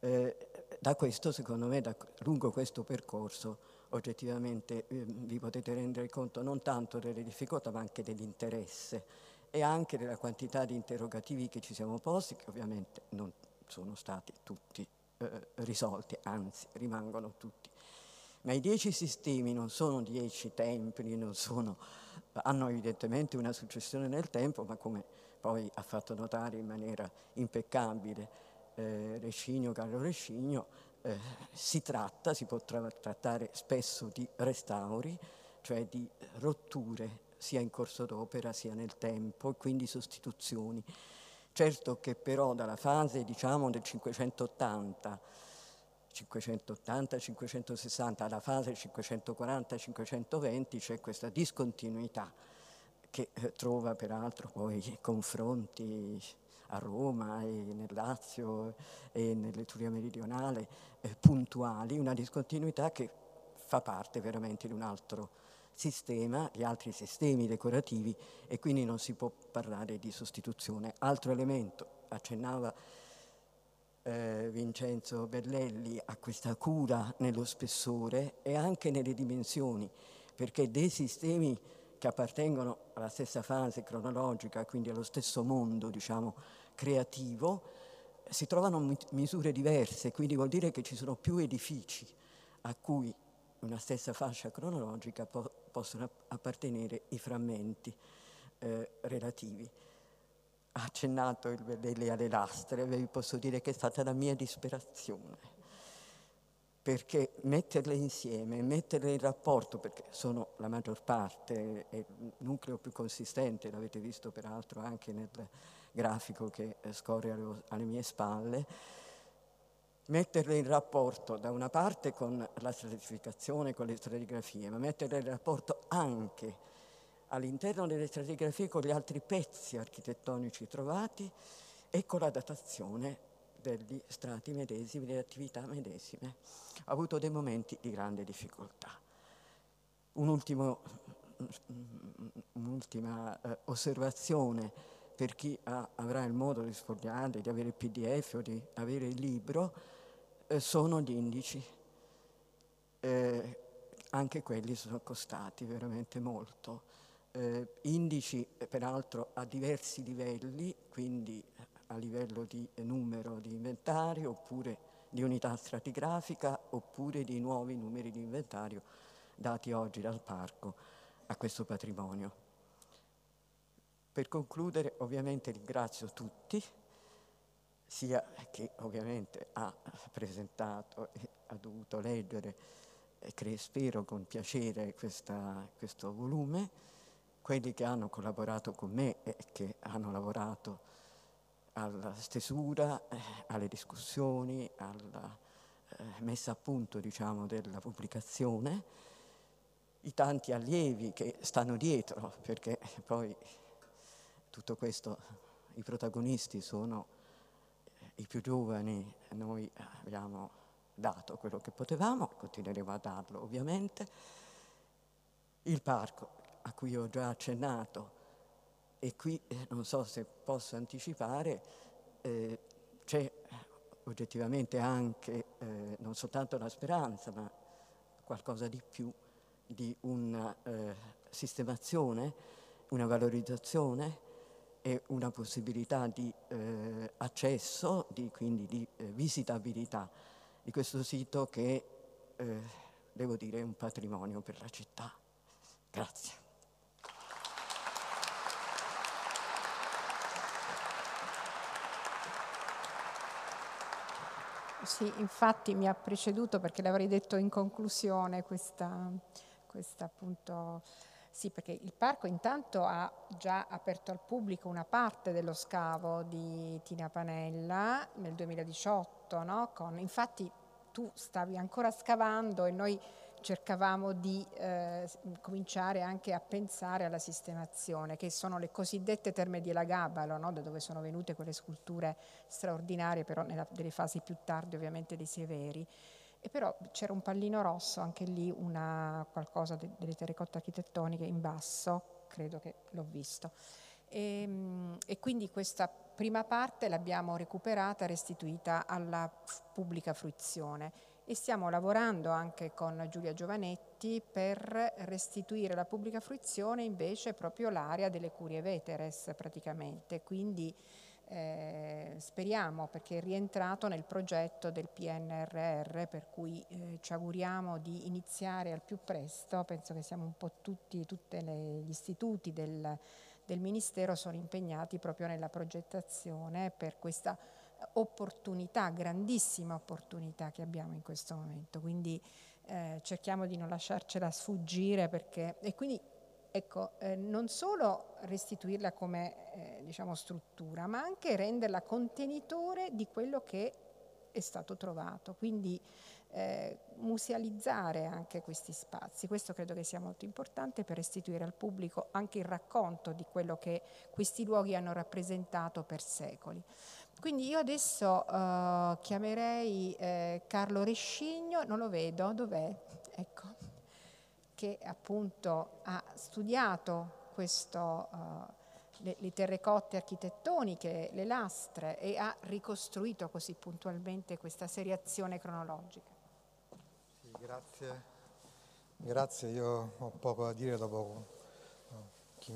Eh, da questo, secondo me, da, lungo questo percorso, oggettivamente eh, vi potete rendere conto non tanto delle difficoltà, ma anche dell'interesse e anche della quantità di interrogativi che ci siamo posti, che ovviamente non sono stati tutti eh, risolti, anzi rimangono tutti. Ma i dieci sistemi non sono dieci templi, sono, hanno evidentemente una successione nel tempo, ma come poi ha fatto notare in maniera impeccabile eh, Rescigno, Carlo Rescigno, eh, si tratta, si può tra- trattare spesso di restauri, cioè di rotture sia in corso d'opera sia nel tempo, e quindi sostituzioni. Certo che però dalla fase diciamo, del 580, 580-560 alla fase 540-520 c'è questa discontinuità che eh, trova peraltro poi confronti a Roma e nel Lazio e nell'Etruria meridionale eh, puntuali, una discontinuità che fa parte veramente di un altro sistema, di altri sistemi decorativi e quindi non si può parlare di sostituzione. Altro elemento, accennava eh, Vincenzo Bellelli a questa cura nello spessore e anche nelle dimensioni, perché dei sistemi che appartengono alla stessa fase cronologica, quindi allo stesso mondo, diciamo, creativo, si trovano misure diverse, quindi vuol dire che ci sono più edifici a cui una stessa fascia cronologica po- possono appartenere i frammenti eh, relativi. Ha accennato il Belli alle lastre, vi posso dire che è stata la mia disperazione, perché metterle insieme, metterle in rapporto, perché sono la maggior parte, è il nucleo più consistente, l'avete visto peraltro anche nel grafico che scorre alle mie spalle, metterle in rapporto da una parte con la stratificazione, con le stratigrafie, ma metterle in rapporto anche all'interno delle stratigrafie con gli altri pezzi architettonici trovati e con la datazione degli strati medesimi, delle attività medesime. Ho avuto dei momenti di grande difficoltà. Un'ultima eh, osservazione per chi ha, avrà il modo di sfogliare, di avere il pdf o di avere il libro, eh, sono gli indici. Eh, anche quelli sono costati veramente molto. Eh, indici eh, peraltro a diversi livelli, quindi a livello di numero di inventario oppure di unità stratigrafica oppure di nuovi numeri di inventario dati oggi dal parco a questo patrimonio. Per concludere ovviamente ringrazio tutti sia che ovviamente ha presentato e ha dovuto leggere, e spero con piacere, questa, questo volume, quelli che hanno collaborato con me e che hanno lavorato alla stesura, eh, alle discussioni, alla eh, messa a punto diciamo, della pubblicazione, i tanti allievi che stanno dietro, perché poi tutto questo, i protagonisti sono i più giovani noi abbiamo dato quello che potevamo, continueremo a darlo ovviamente. Il parco a cui ho già accennato e qui eh, non so se posso anticipare, eh, c'è oggettivamente anche eh, non soltanto la speranza, ma qualcosa di più di una eh, sistemazione, una valorizzazione e una possibilità di eh, accesso, di, quindi di eh, visitabilità di questo sito che eh, devo dire è un patrimonio per la città. Grazie. Sì, infatti mi ha preceduto perché l'avrei detto in conclusione questa, questa appunto Sì, perché il parco intanto ha già aperto al pubblico una parte dello scavo di Tina Panella nel 2018, no? Con, infatti tu stavi ancora scavando e noi cercavamo di eh, cominciare anche a pensare alla sistemazione, che sono le cosiddette terme di Elagabalo, no? da dove sono venute quelle sculture straordinarie, però nella, delle fasi più tarde ovviamente dei Severi. E però c'era un pallino rosso, anche lì una, qualcosa de, delle terracotte architettoniche in basso, credo che l'ho visto. E, ehm, e, quindi questa prima parte l'abbiamo recuperata, restituita alla pubblica fruizione e stiamo lavorando anche con Giulia Giovanetti per restituire alla pubblica fruizione invece proprio l'area delle curie veteres praticamente, quindi eh, speriamo perché è rientrato nel progetto del PNRR per cui eh, ci auguriamo di iniziare al più presto, penso che siamo un po' tutti, tutti gli istituti del, del Ministero sono impegnati proprio nella progettazione per questa opportunità, grandissima opportunità che abbiamo in questo momento, quindi eh, cerchiamo di non lasciarcela sfuggire perché, e quindi ecco, eh, non solo restituirla come eh, diciamo, struttura, ma anche renderla contenitore di quello che è stato trovato. Quindi eh, musealizzare anche questi spazi. Questo credo che sia molto importante per restituire al pubblico anche il racconto di quello che questi luoghi hanno rappresentato per secoli. Quindi io adesso uh, chiamerei eh, Carlo Rescigno, non lo vedo, dov'è? Ecco che appunto ha studiato questo, uh, le, le, terrecotte architettoniche, le lastre e ha ricostruito così puntualmente questa seriazione cronologica. Sì, grazie. Grazie, io ho poco da dire dopo,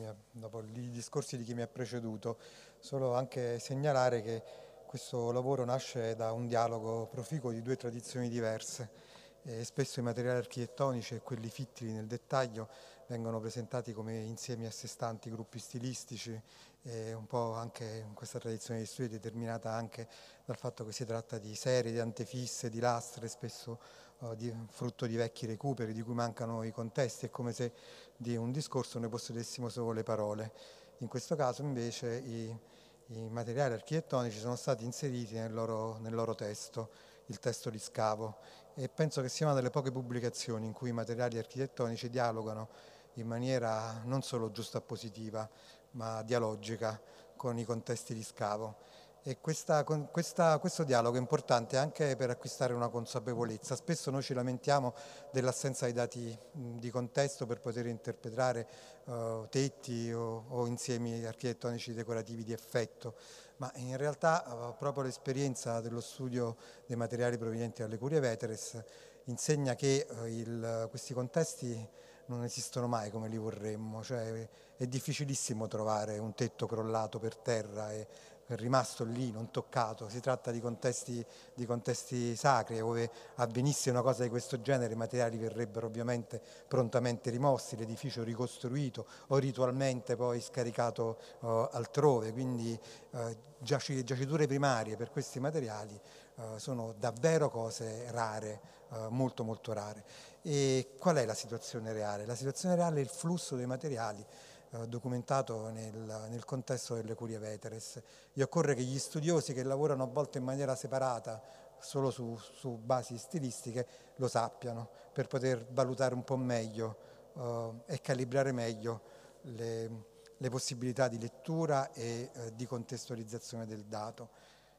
ha, dopo i discorsi di chi mi ha preceduto, solo anche segnalare che questo lavoro nasce da un dialogo proficuo di due tradizioni diverse eh, spesso i materiali architettonici e quelli fittili nel dettaglio vengono presentati come insiemi a sé stanti gruppi stilistici e un po' anche questa tradizione di studio determinata anche dal fatto che si tratta di serie, di antefisse, di lastre, spesso uh, di, frutto di vecchi recuperi di cui mancano i contesti, è come se di un discorso noi possedessimo solo le parole. In questo caso invece i, i materiali architettonici sono stati inseriti nel loro, nel loro testo, il testo di scavo e penso che sia una delle poche pubblicazioni in cui i materiali architettonici dialogano in maniera non solo giusta positiva, ma dialogica con i contesti di scavo. E questa, questa, questo dialogo è importante anche per acquistare una consapevolezza. Spesso noi ci lamentiamo dell'assenza di dati di contesto per poter interpretare uh, tetti o, o insiemi architettonici decorativi di effetto ma in realtà eh, proprio l'esperienza dello studio dei materiali provenienti dalle curie veteres insegna che eh, il, questi contesti non esistono mai come li vorremmo, cioè è difficilissimo trovare un tetto crollato per terra e rimasto lì, non toccato. Si tratta di contesti, di contesti sacri, dove avvenisse una cosa di questo genere i materiali verrebbero ovviamente prontamente rimossi, l'edificio ricostruito o ritualmente poi scaricato uh, altrove. Quindi uh, giaciture primarie per questi materiali uh, sono davvero cose rare, molto molto rare. E qual è la situazione reale? La situazione reale è il flusso dei materiali eh, documentato nel, nel, contesto delle curie veteres. E occorre che gli studiosi che lavorano a volte in maniera separata, solo su, su basi stilistiche, lo sappiano per poter valutare un po' meglio eh, e calibrare meglio le, le, possibilità di lettura e eh, di contestualizzazione del dato.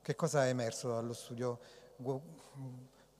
Che cosa è emerso dallo studio?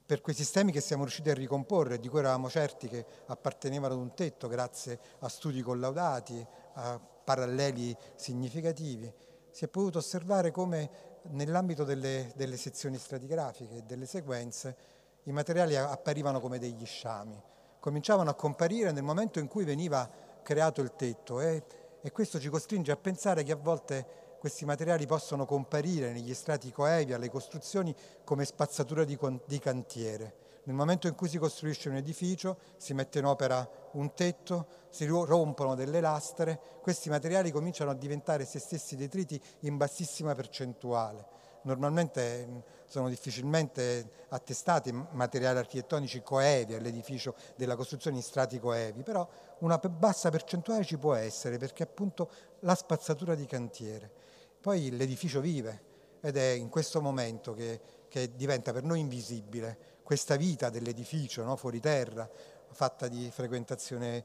Per quei sistemi che siamo riusciti a ricomporre, di cui eravamo certi che appartenevano ad un tetto grazie a studi collaudati, a paralleli significativi, si è potuto osservare come nell'ambito delle, delle sezioni stratigrafiche e delle sequenze i materiali apparivano come degli sciami, cominciavano a comparire nel momento in cui veniva creato il tetto e, e questo ci costringe a pensare che a volte questi materiali possono comparire negli strati coevi alle costruzioni come spazzatura di, di cantiere. Nel momento in cui si costruisce un edificio, si mette in opera un tetto, si rompono delle lastre, questi materiali cominciano a diventare se stessi detriti in bassissima percentuale. normalmente sono difficilmente attestati materiali architettonici coevi all'edificio della costruzione in strati coevi, però una bassa percentuale ci può essere perché appunto la spazzatura di cantiere. Poi l'edificio vive ed è in questo momento che, che diventa per noi invisibile questa vita dell'edificio no? fuori terra, fatta di frequentazione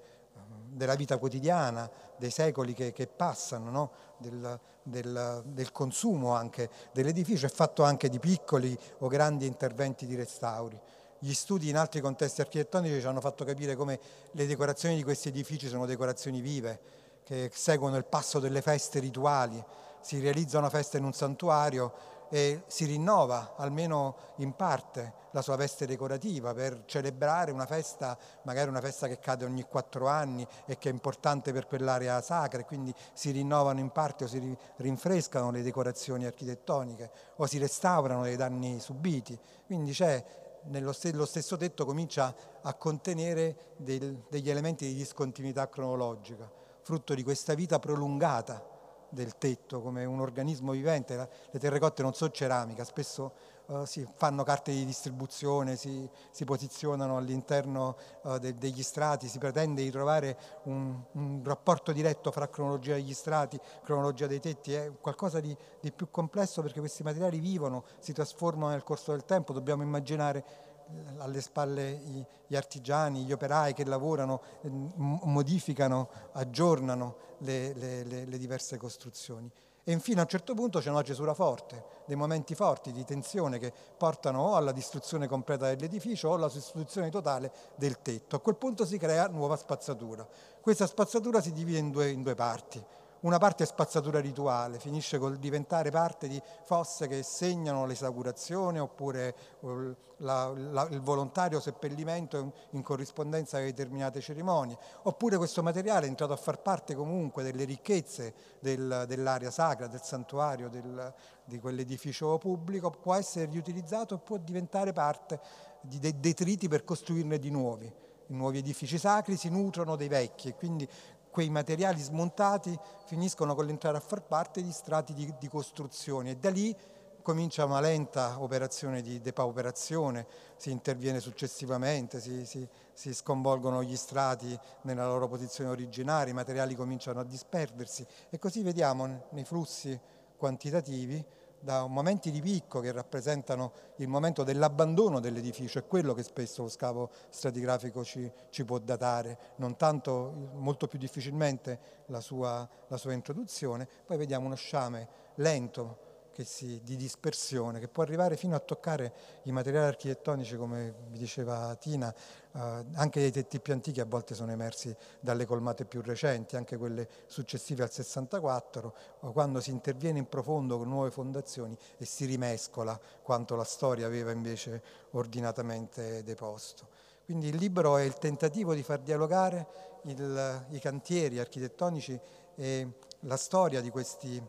della vita quotidiana, dei secoli che, che passano, no? del, del, del, consumo anche dell'edificio, è fatto anche di piccoli o grandi interventi di restauri. Gli studi in altri contesti architettonici ci hanno fatto capire come le decorazioni di questi edifici sono decorazioni vive, che seguono il passo delle feste rituali, si realizza una festa in un santuario e si rinnova almeno in parte la sua veste decorativa per celebrare una festa, magari una festa che cade ogni quattro anni e che è importante per quell'area sacra e quindi si rinnovano in parte o si rinfrescano le decorazioni architettoniche o si restaurano dei danni subiti. Quindi c'è nello stesso tetto comincia a contenere del, degli elementi di discontinuità cronologica, frutto di questa vita prolungata del tetto come un organismo vivente. Le terrecotte non sono ceramica, spesso uh, si fanno carte di distribuzione, si, si posizionano all'interno uh, de, degli strati, si pretende di trovare un, un, rapporto diretto fra cronologia degli strati, cronologia dei tetti, è qualcosa di, di più complesso perché questi materiali vivono, si trasformano nel corso del tempo, dobbiamo immaginare alle spalle gli artigiani, gli operai che lavorano, modificano, aggiornano le, le, le, diverse costruzioni. E infine a un certo punto c'è una cesura forte, dei momenti forti di tensione che portano o alla distruzione completa dell'edificio o alla sostituzione totale del tetto. A quel punto si crea nuova spazzatura. Questa spazzatura si divide in due, in due parti. Una parte è spazzatura rituale, finisce col diventare parte di fosse che segnano l'esaugurazione oppure uh, la, la, il volontario seppellimento in, in corrispondenza a determinate cerimonie, oppure questo materiale è entrato a far parte comunque delle ricchezze del, dell'area sacra, del santuario, del, di quell'edificio pubblico, può essere riutilizzato e può diventare parte di detriti per costruirne di nuovi. I nuovi edifici sacri si nutrono dei vecchi e quindi quei materiali smontati finiscono con l'entrare a far parte di strati di, di costruzione e da lì comincia una lenta operazione di depauperazione, si interviene successivamente, si, si, si, sconvolgono gli strati nella loro posizione originaria, i materiali cominciano a disperdersi e così vediamo nei flussi quantitativi da momenti di picco che rappresentano il momento dell'abbandono dell'edificio, è quello che spesso lo scavo stratigrafico ci, ci può datare, non tanto, molto più difficilmente la sua, la sua introduzione, poi vediamo uno sciame lento si, di dispersione che può arrivare fino a toccare i materiali architettonici, come vi diceva Tina, eh, anche dei tetti più antichi a volte sono emersi dalle colmate più recenti, anche quelle successive al 64, quando si interviene in profondo con nuove fondazioni e si rimescola quanto la storia aveva invece ordinatamente deposto. Quindi il libro è il tentativo di far dialogare il, i cantieri architettonici e la storia di questi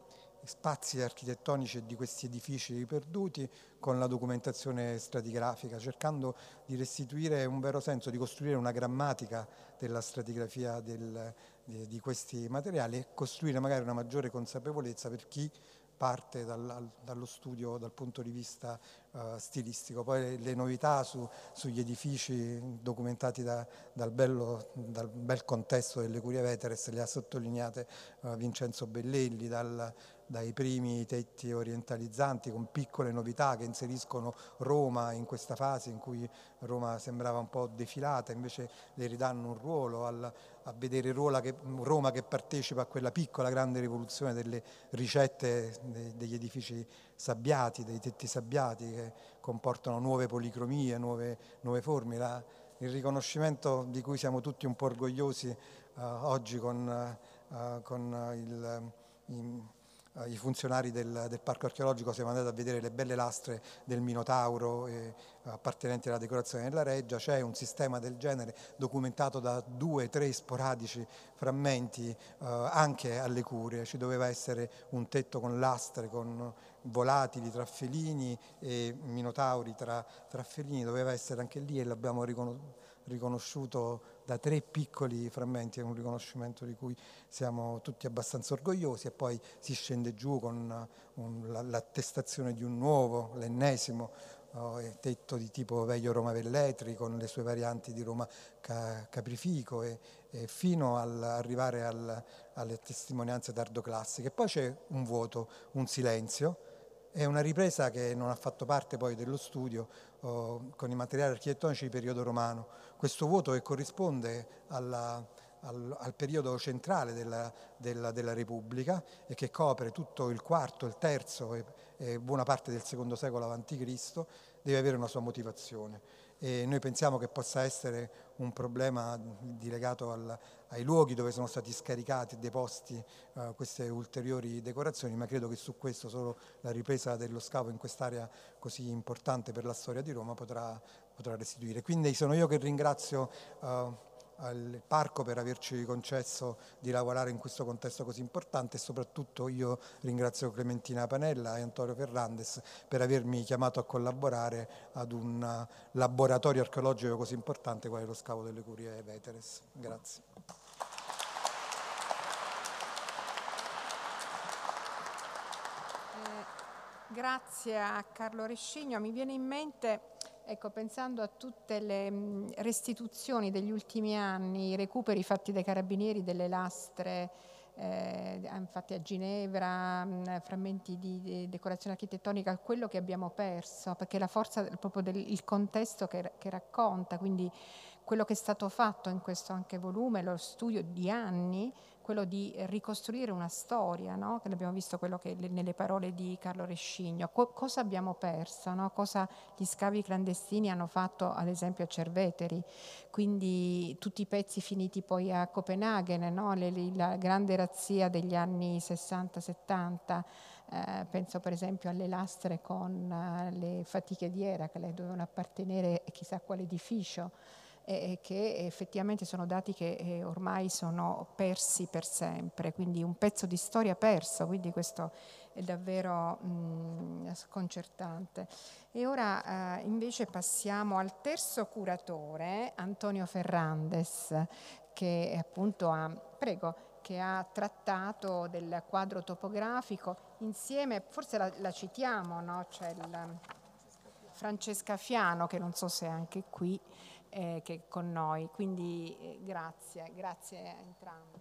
spazi architettonici di questi edifici perduti con la documentazione stratigrafica, cercando di restituire un vero senso, di costruire una grammatica della stratigrafia del, di, di, questi materiali e costruire magari una maggiore consapevolezza per chi parte dal, dallo studio dal punto di vista uh, stilistico. Poi le, novità su, sugli edifici documentati da, dal, bello, dal, bel contesto delle Curie Veteres le ha sottolineate uh, Vincenzo Bellelli, dal, dai primi tetti orientalizzanti con piccole novità che inseriscono Roma in questa fase in cui Roma sembrava un po' defilata, invece le ridanno un ruolo, al, a vedere che, Roma che partecipa a quella piccola grande rivoluzione delle ricette de, degli edifici sabbiati, dei tetti sabbiati che comportano nuove policromie, nuove, nuove forme. La, il riconoscimento di cui siamo tutti un po' orgogliosi uh, oggi con, uh, con il, il eh, i funzionari del, del, parco archeologico siamo andati a vedere le belle lastre del Minotauro eh, appartenenti alla decorazione della reggia, c'è un sistema del genere documentato da due, tre sporadici frammenti eh, anche alle curie, ci doveva essere un tetto con lastre, con volatili tra felini e minotauri tra, tra felini, doveva essere anche lì e l'abbiamo riconosciuto da tre piccoli frammenti, è un riconoscimento di cui siamo tutti abbastanza orgogliosi e poi si scende giù con un, l'attestazione di un nuovo, l'ennesimo oh, tetto di tipo Veglio Roma Velletri con le sue varianti di Roma Caprifico e, e fino ad arrivare al, alle testimonianze tardoclassiche. Poi c'è un vuoto, un silenzio, è una ripresa che non ha fatto parte poi dello studio oh, con i materiali architettonici di periodo romano. Questo vuoto che corrisponde alla, al, al, periodo centrale della, della, della, Repubblica e che copre tutto il quarto, il terzo e, e buona parte del secondo secolo a.C., deve avere una sua motivazione. E noi pensiamo che possa essere un problema legato al, ai luoghi dove sono stati scaricati e deposti uh, queste ulteriori decorazioni, ma credo che su questo solo la ripresa dello scavo in quest'area così importante per la storia di Roma potrà, potrà restituire. Quindi sono io che ringrazio uh, al parco per averci concesso di lavorare in questo contesto così importante e soprattutto io ringrazio Clementina Panella e Antonio Ferrandes per avermi chiamato a collaborare ad un laboratorio archeologico così importante quale lo scavo delle Curie Veteres. Grazie. Grazie a Carlo Rescigno. Mi viene in mente Ecco, pensando a tutte le restituzioni degli ultimi anni, i recuperi fatti dai carabinieri delle lastre, eh, infatti a Ginevra, mh, frammenti di, di, decorazione architettonica, quello che abbiamo perso, perché la forza proprio del contesto che, che racconta, quindi quello che è stato fatto in questo anche volume, lo studio di anni, quello di ricostruire una storia, no? abbiamo visto quello che nelle parole di Carlo Rescigno, Co- cosa abbiamo perso, no? cosa gli scavi clandestini hanno fatto ad esempio a Cerveteri, quindi tutti i pezzi finiti poi a Copenaghen, no? le, le, la grande razzia degli anni 60-70, eh, penso per esempio alle lastre con uh, le fatiche di Eracle, dovevano appartenere a chissà quale edificio e che effettivamente sono dati che eh, ormai sono persi per sempre, quindi un pezzo di storia perso, quindi questo è davvero mh, sconcertante. E ora eh, invece passiamo al terzo curatore, Antonio Ferrandes, che appunto ha, prego, che ha trattato del quadro topografico insieme, forse la, la citiamo, no? c'è il Francesca Fiano, che non so se è anche qui, eh, che con noi. Quindi eh, grazie, grazie a entrambi.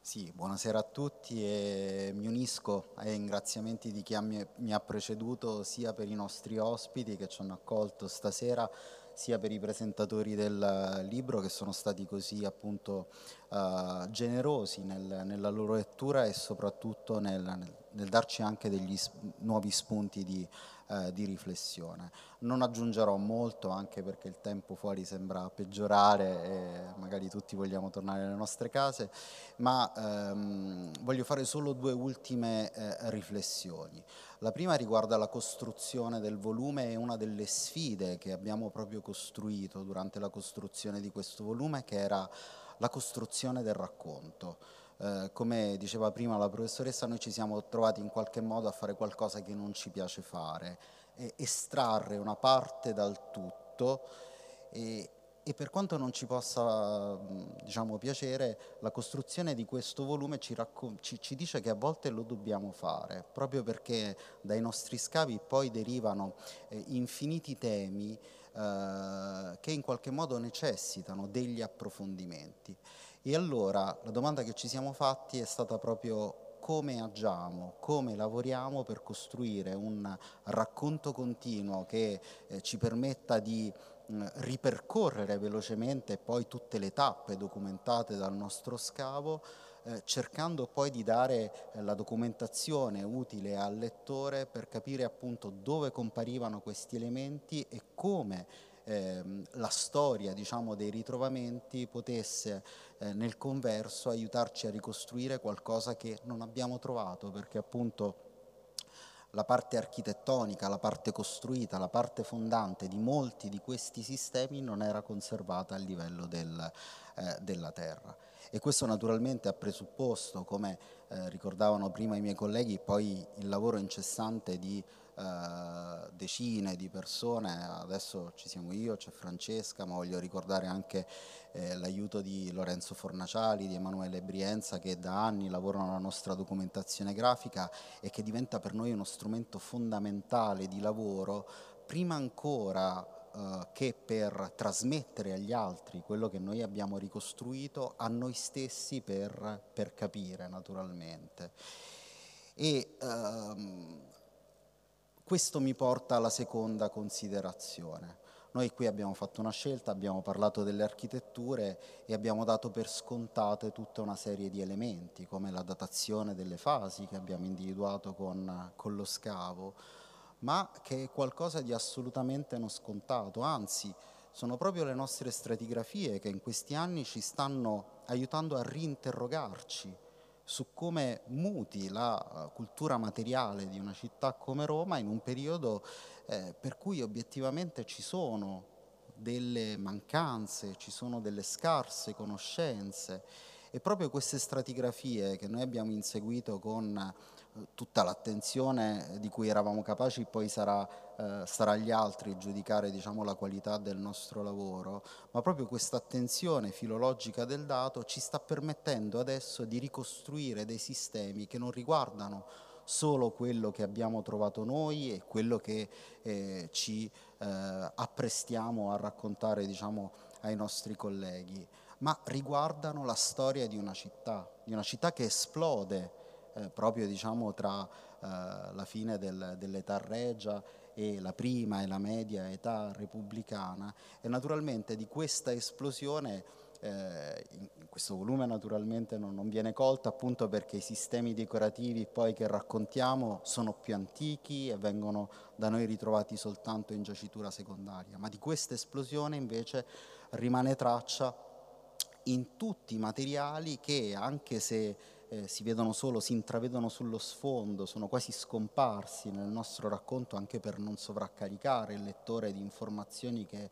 Sì, buonasera a tutti e mi unisco ai ringraziamenti di chi mi, mi ha preceduto sia per i nostri ospiti che ci hanno accolto stasera sia per i presentatori del libro che sono stati così appunto uh, generosi nel, nella loro lettura e soprattutto nel, nel, nel darci anche degli sp- nuovi spunti di, uh, di, riflessione. Non aggiungerò molto anche perché il tempo fuori sembra peggiorare e magari tutti vogliamo tornare alle nostre case, ma um, voglio fare solo due ultime uh, riflessioni. La prima riguarda la costruzione del volume e una delle sfide che abbiamo proprio costruito durante la costruzione di questo volume, che era la costruzione del racconto. Eh, come diceva prima la professoressa, noi ci siamo trovati in qualche modo a fare qualcosa che non ci piace fare, estrarre una parte dal tutto e, e per quanto non ci possa diciamo, piacere, la costruzione di questo volume ci, raccom- ci, ci, dice che a volte lo dobbiamo fare, proprio perché dai nostri scavi poi derivano eh, infiniti temi eh, che in qualche modo necessitano degli approfondimenti. E allora la domanda che ci siamo fatti è stata proprio come agiamo, come lavoriamo per costruire un racconto continuo che eh, ci permetta di ripercorrere velocemente poi tutte le tappe documentate dal nostro scavo, eh, cercando poi di dare eh, la documentazione utile al lettore per capire appunto dove comparivano questi elementi e come ehm, la storia diciamo, dei ritrovamenti potesse eh, nel converso aiutarci a ricostruire qualcosa che non abbiamo trovato perché appunto la parte architettonica, la parte costruita, la parte fondante di molti di questi sistemi non era conservata a livello del, eh, della terra. E questo naturalmente ha presupposto, come eh, ricordavano prima i miei colleghi, poi il lavoro incessante di eh, decine di persone, adesso ci siamo io, c'è Francesca, ma voglio ricordare anche eh, l'aiuto di Lorenzo Fornaciali, di Emanuele Brienza che da anni lavorano alla nostra documentazione grafica e che diventa per noi uno strumento fondamentale di lavoro, prima ancora eh, che per trasmettere agli altri quello che noi abbiamo ricostruito, a noi stessi per, per capire naturalmente. E, ehm, questo mi porta alla seconda considerazione. Noi qui abbiamo fatto una scelta, abbiamo parlato delle architetture e abbiamo dato per scontate tutta una serie di elementi, come la datazione delle fasi che abbiamo individuato con, con lo scavo, ma che è qualcosa di assolutamente non scontato, anzi sono proprio le nostre stratigrafie che in questi anni ci stanno aiutando a rinterrogarci su come muti la eh, cultura materiale di una città come Roma in un periodo eh, per cui obiettivamente ci sono delle mancanze, ci sono delle scarse conoscenze. E proprio queste stratigrafie che noi abbiamo inseguito con tutta l'attenzione di cui eravamo capaci poi sarà, eh, sarà agli altri giudicare diciamo, la qualità del nostro lavoro, ma proprio questa attenzione filologica del dato ci sta permettendo adesso di ricostruire dei sistemi che non riguardano solo quello che abbiamo trovato noi e quello che eh, ci eh, apprestiamo a raccontare diciamo, ai nostri colleghi, ma riguardano la storia di una città, di una città che esplode eh, proprio diciamo, tra eh, la fine del, dell'età regia e la prima e la media età repubblicana. E naturalmente di questa esplosione eh, in, questo volume naturalmente non, non, viene colta appunto perché i sistemi decorativi poi che raccontiamo sono più antichi e vengono da noi ritrovati soltanto in giacitura secondaria, ma di questa esplosione invece rimane traccia in tutti i materiali che anche se eh, si vedono solo, si intravedono sullo sfondo, sono quasi scomparsi nel nostro racconto anche per non sovraccaricare il lettore di informazioni che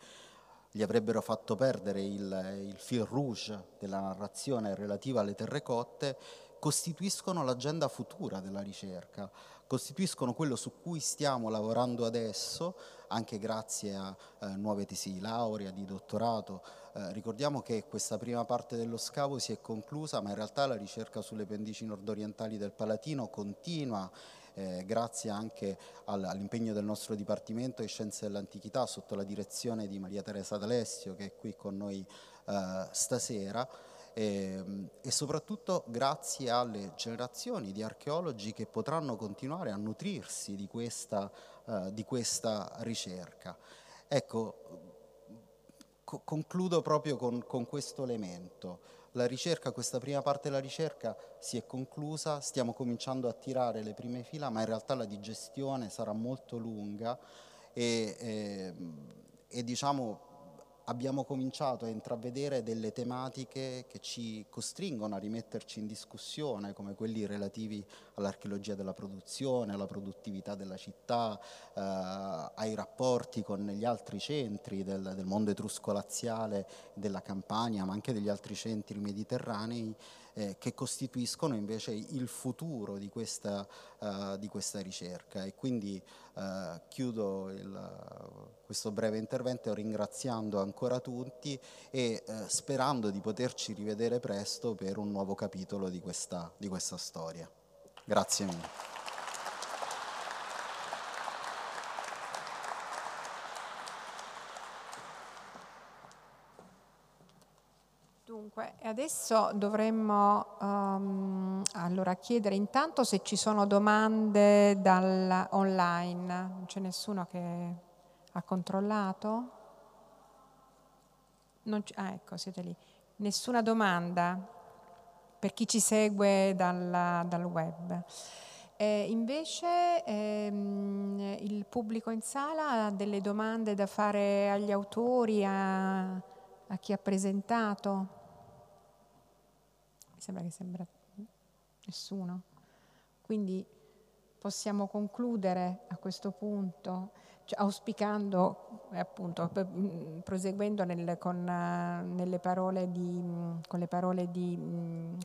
gli avrebbero fatto perdere il, il fil rouge della narrazione relativa alle terrecotte, costituiscono l'agenda futura della ricerca, costituiscono quello su cui stiamo lavorando adesso, anche grazie a eh, nuove tesi di laurea, di dottorato, eh, ricordiamo che questa prima parte dello scavo si è conclusa, ma in realtà la ricerca sulle pendici nordorientali del Palatino continua eh, grazie anche al, all'impegno del nostro Dipartimento di Scienze dell'Antichità sotto la direzione di Maria Teresa D'Alessio che è qui con noi eh, stasera e, ehm, e, soprattutto grazie alle generazioni di archeologi che potranno continuare a nutrirsi di questa, uh, di questa ricerca. Ecco, co- concludo proprio con, con questo elemento. La ricerca, questa prima parte della ricerca si è conclusa, stiamo cominciando a tirare le prime fila, ma in realtà la digestione sarà molto lunga e, e, e diciamo abbiamo cominciato a intravedere delle tematiche che ci costringono a rimetterci in discussione, come quelli relativi all'archeologia della produzione, alla produttività della città, eh, ai rapporti con gli altri centri del, del mondo etrusco-laziale, della Campania, ma anche degli altri centri mediterranei eh, che costituiscono invece il futuro di questa, uh, di questa ricerca. E quindi uh, chiudo il, questo breve intervento ringraziando ancora tutti e uh, sperando di poterci rivedere presto per un nuovo capitolo di questa, di questa storia. Grazie mille. Dunque, adesso dovremmo um, allora chiedere intanto se ci sono domande dal online. Non c'è nessuno che ha controllato? ah, ecco, siete lì. Nessuna domanda per chi ci segue dal, dal web. Eh, invece ehm, il pubblico in sala ha delle domande da fare agli autori, a, a chi ha presentato? Mi sembra che sembra nessuno. Quindi possiamo concludere a questo punto cioè, auspicando, eh, appunto, mm, proseguendo nel, con, uh, parole di, mm, con, le parole di um,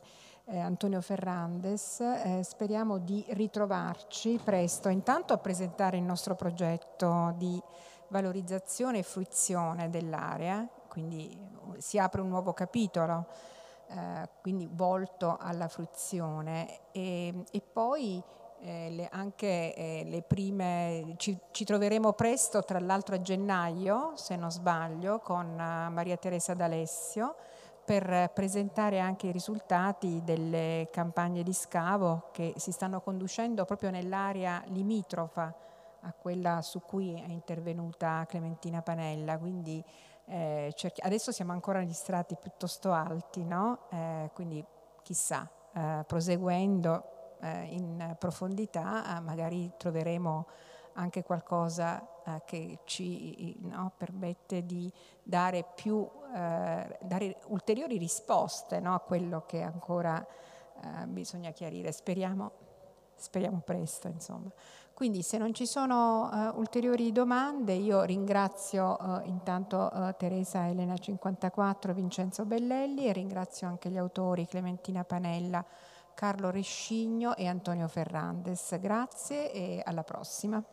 eh, Antonio Ferrandes, eh, speriamo di ritrovarci presto, intanto a presentare il nostro progetto di valorizzazione e fruizione dell'area, quindi si apre un nuovo capitolo, eh, quindi volto alla fruizione. E, e poi eh, le, anche eh, le prime, ci, ci, troveremo presto tra l'altro a gennaio, se non sbaglio, con uh, Maria Teresa D'Alessio per presentare anche i risultati delle campagne di scavo che si stanno conducendo proprio nell'area limitrofa a quella su cui è intervenuta Clementina Panella, quindi eh, adesso siamo ancora negli strati piuttosto alti, no? eh, quindi chissà, eh, proseguendo eh, in profondità, eh, magari troveremo anche qualcosa eh, che ci no, permette di dare, più, dare ulteriori risposte no, a quello che ancora bisogna chiarire. Speriamo, speriamo presto, insomma. Quindi se non ci sono uh, ulteriori domande, io ringrazio uh, intanto uh, Teresa Elena 54, Vincenzo Bellelli e ringrazio anche gli autori Clementina Panella, Carlo Rescigno e Antonio Ferrandes. Grazie e alla prossima.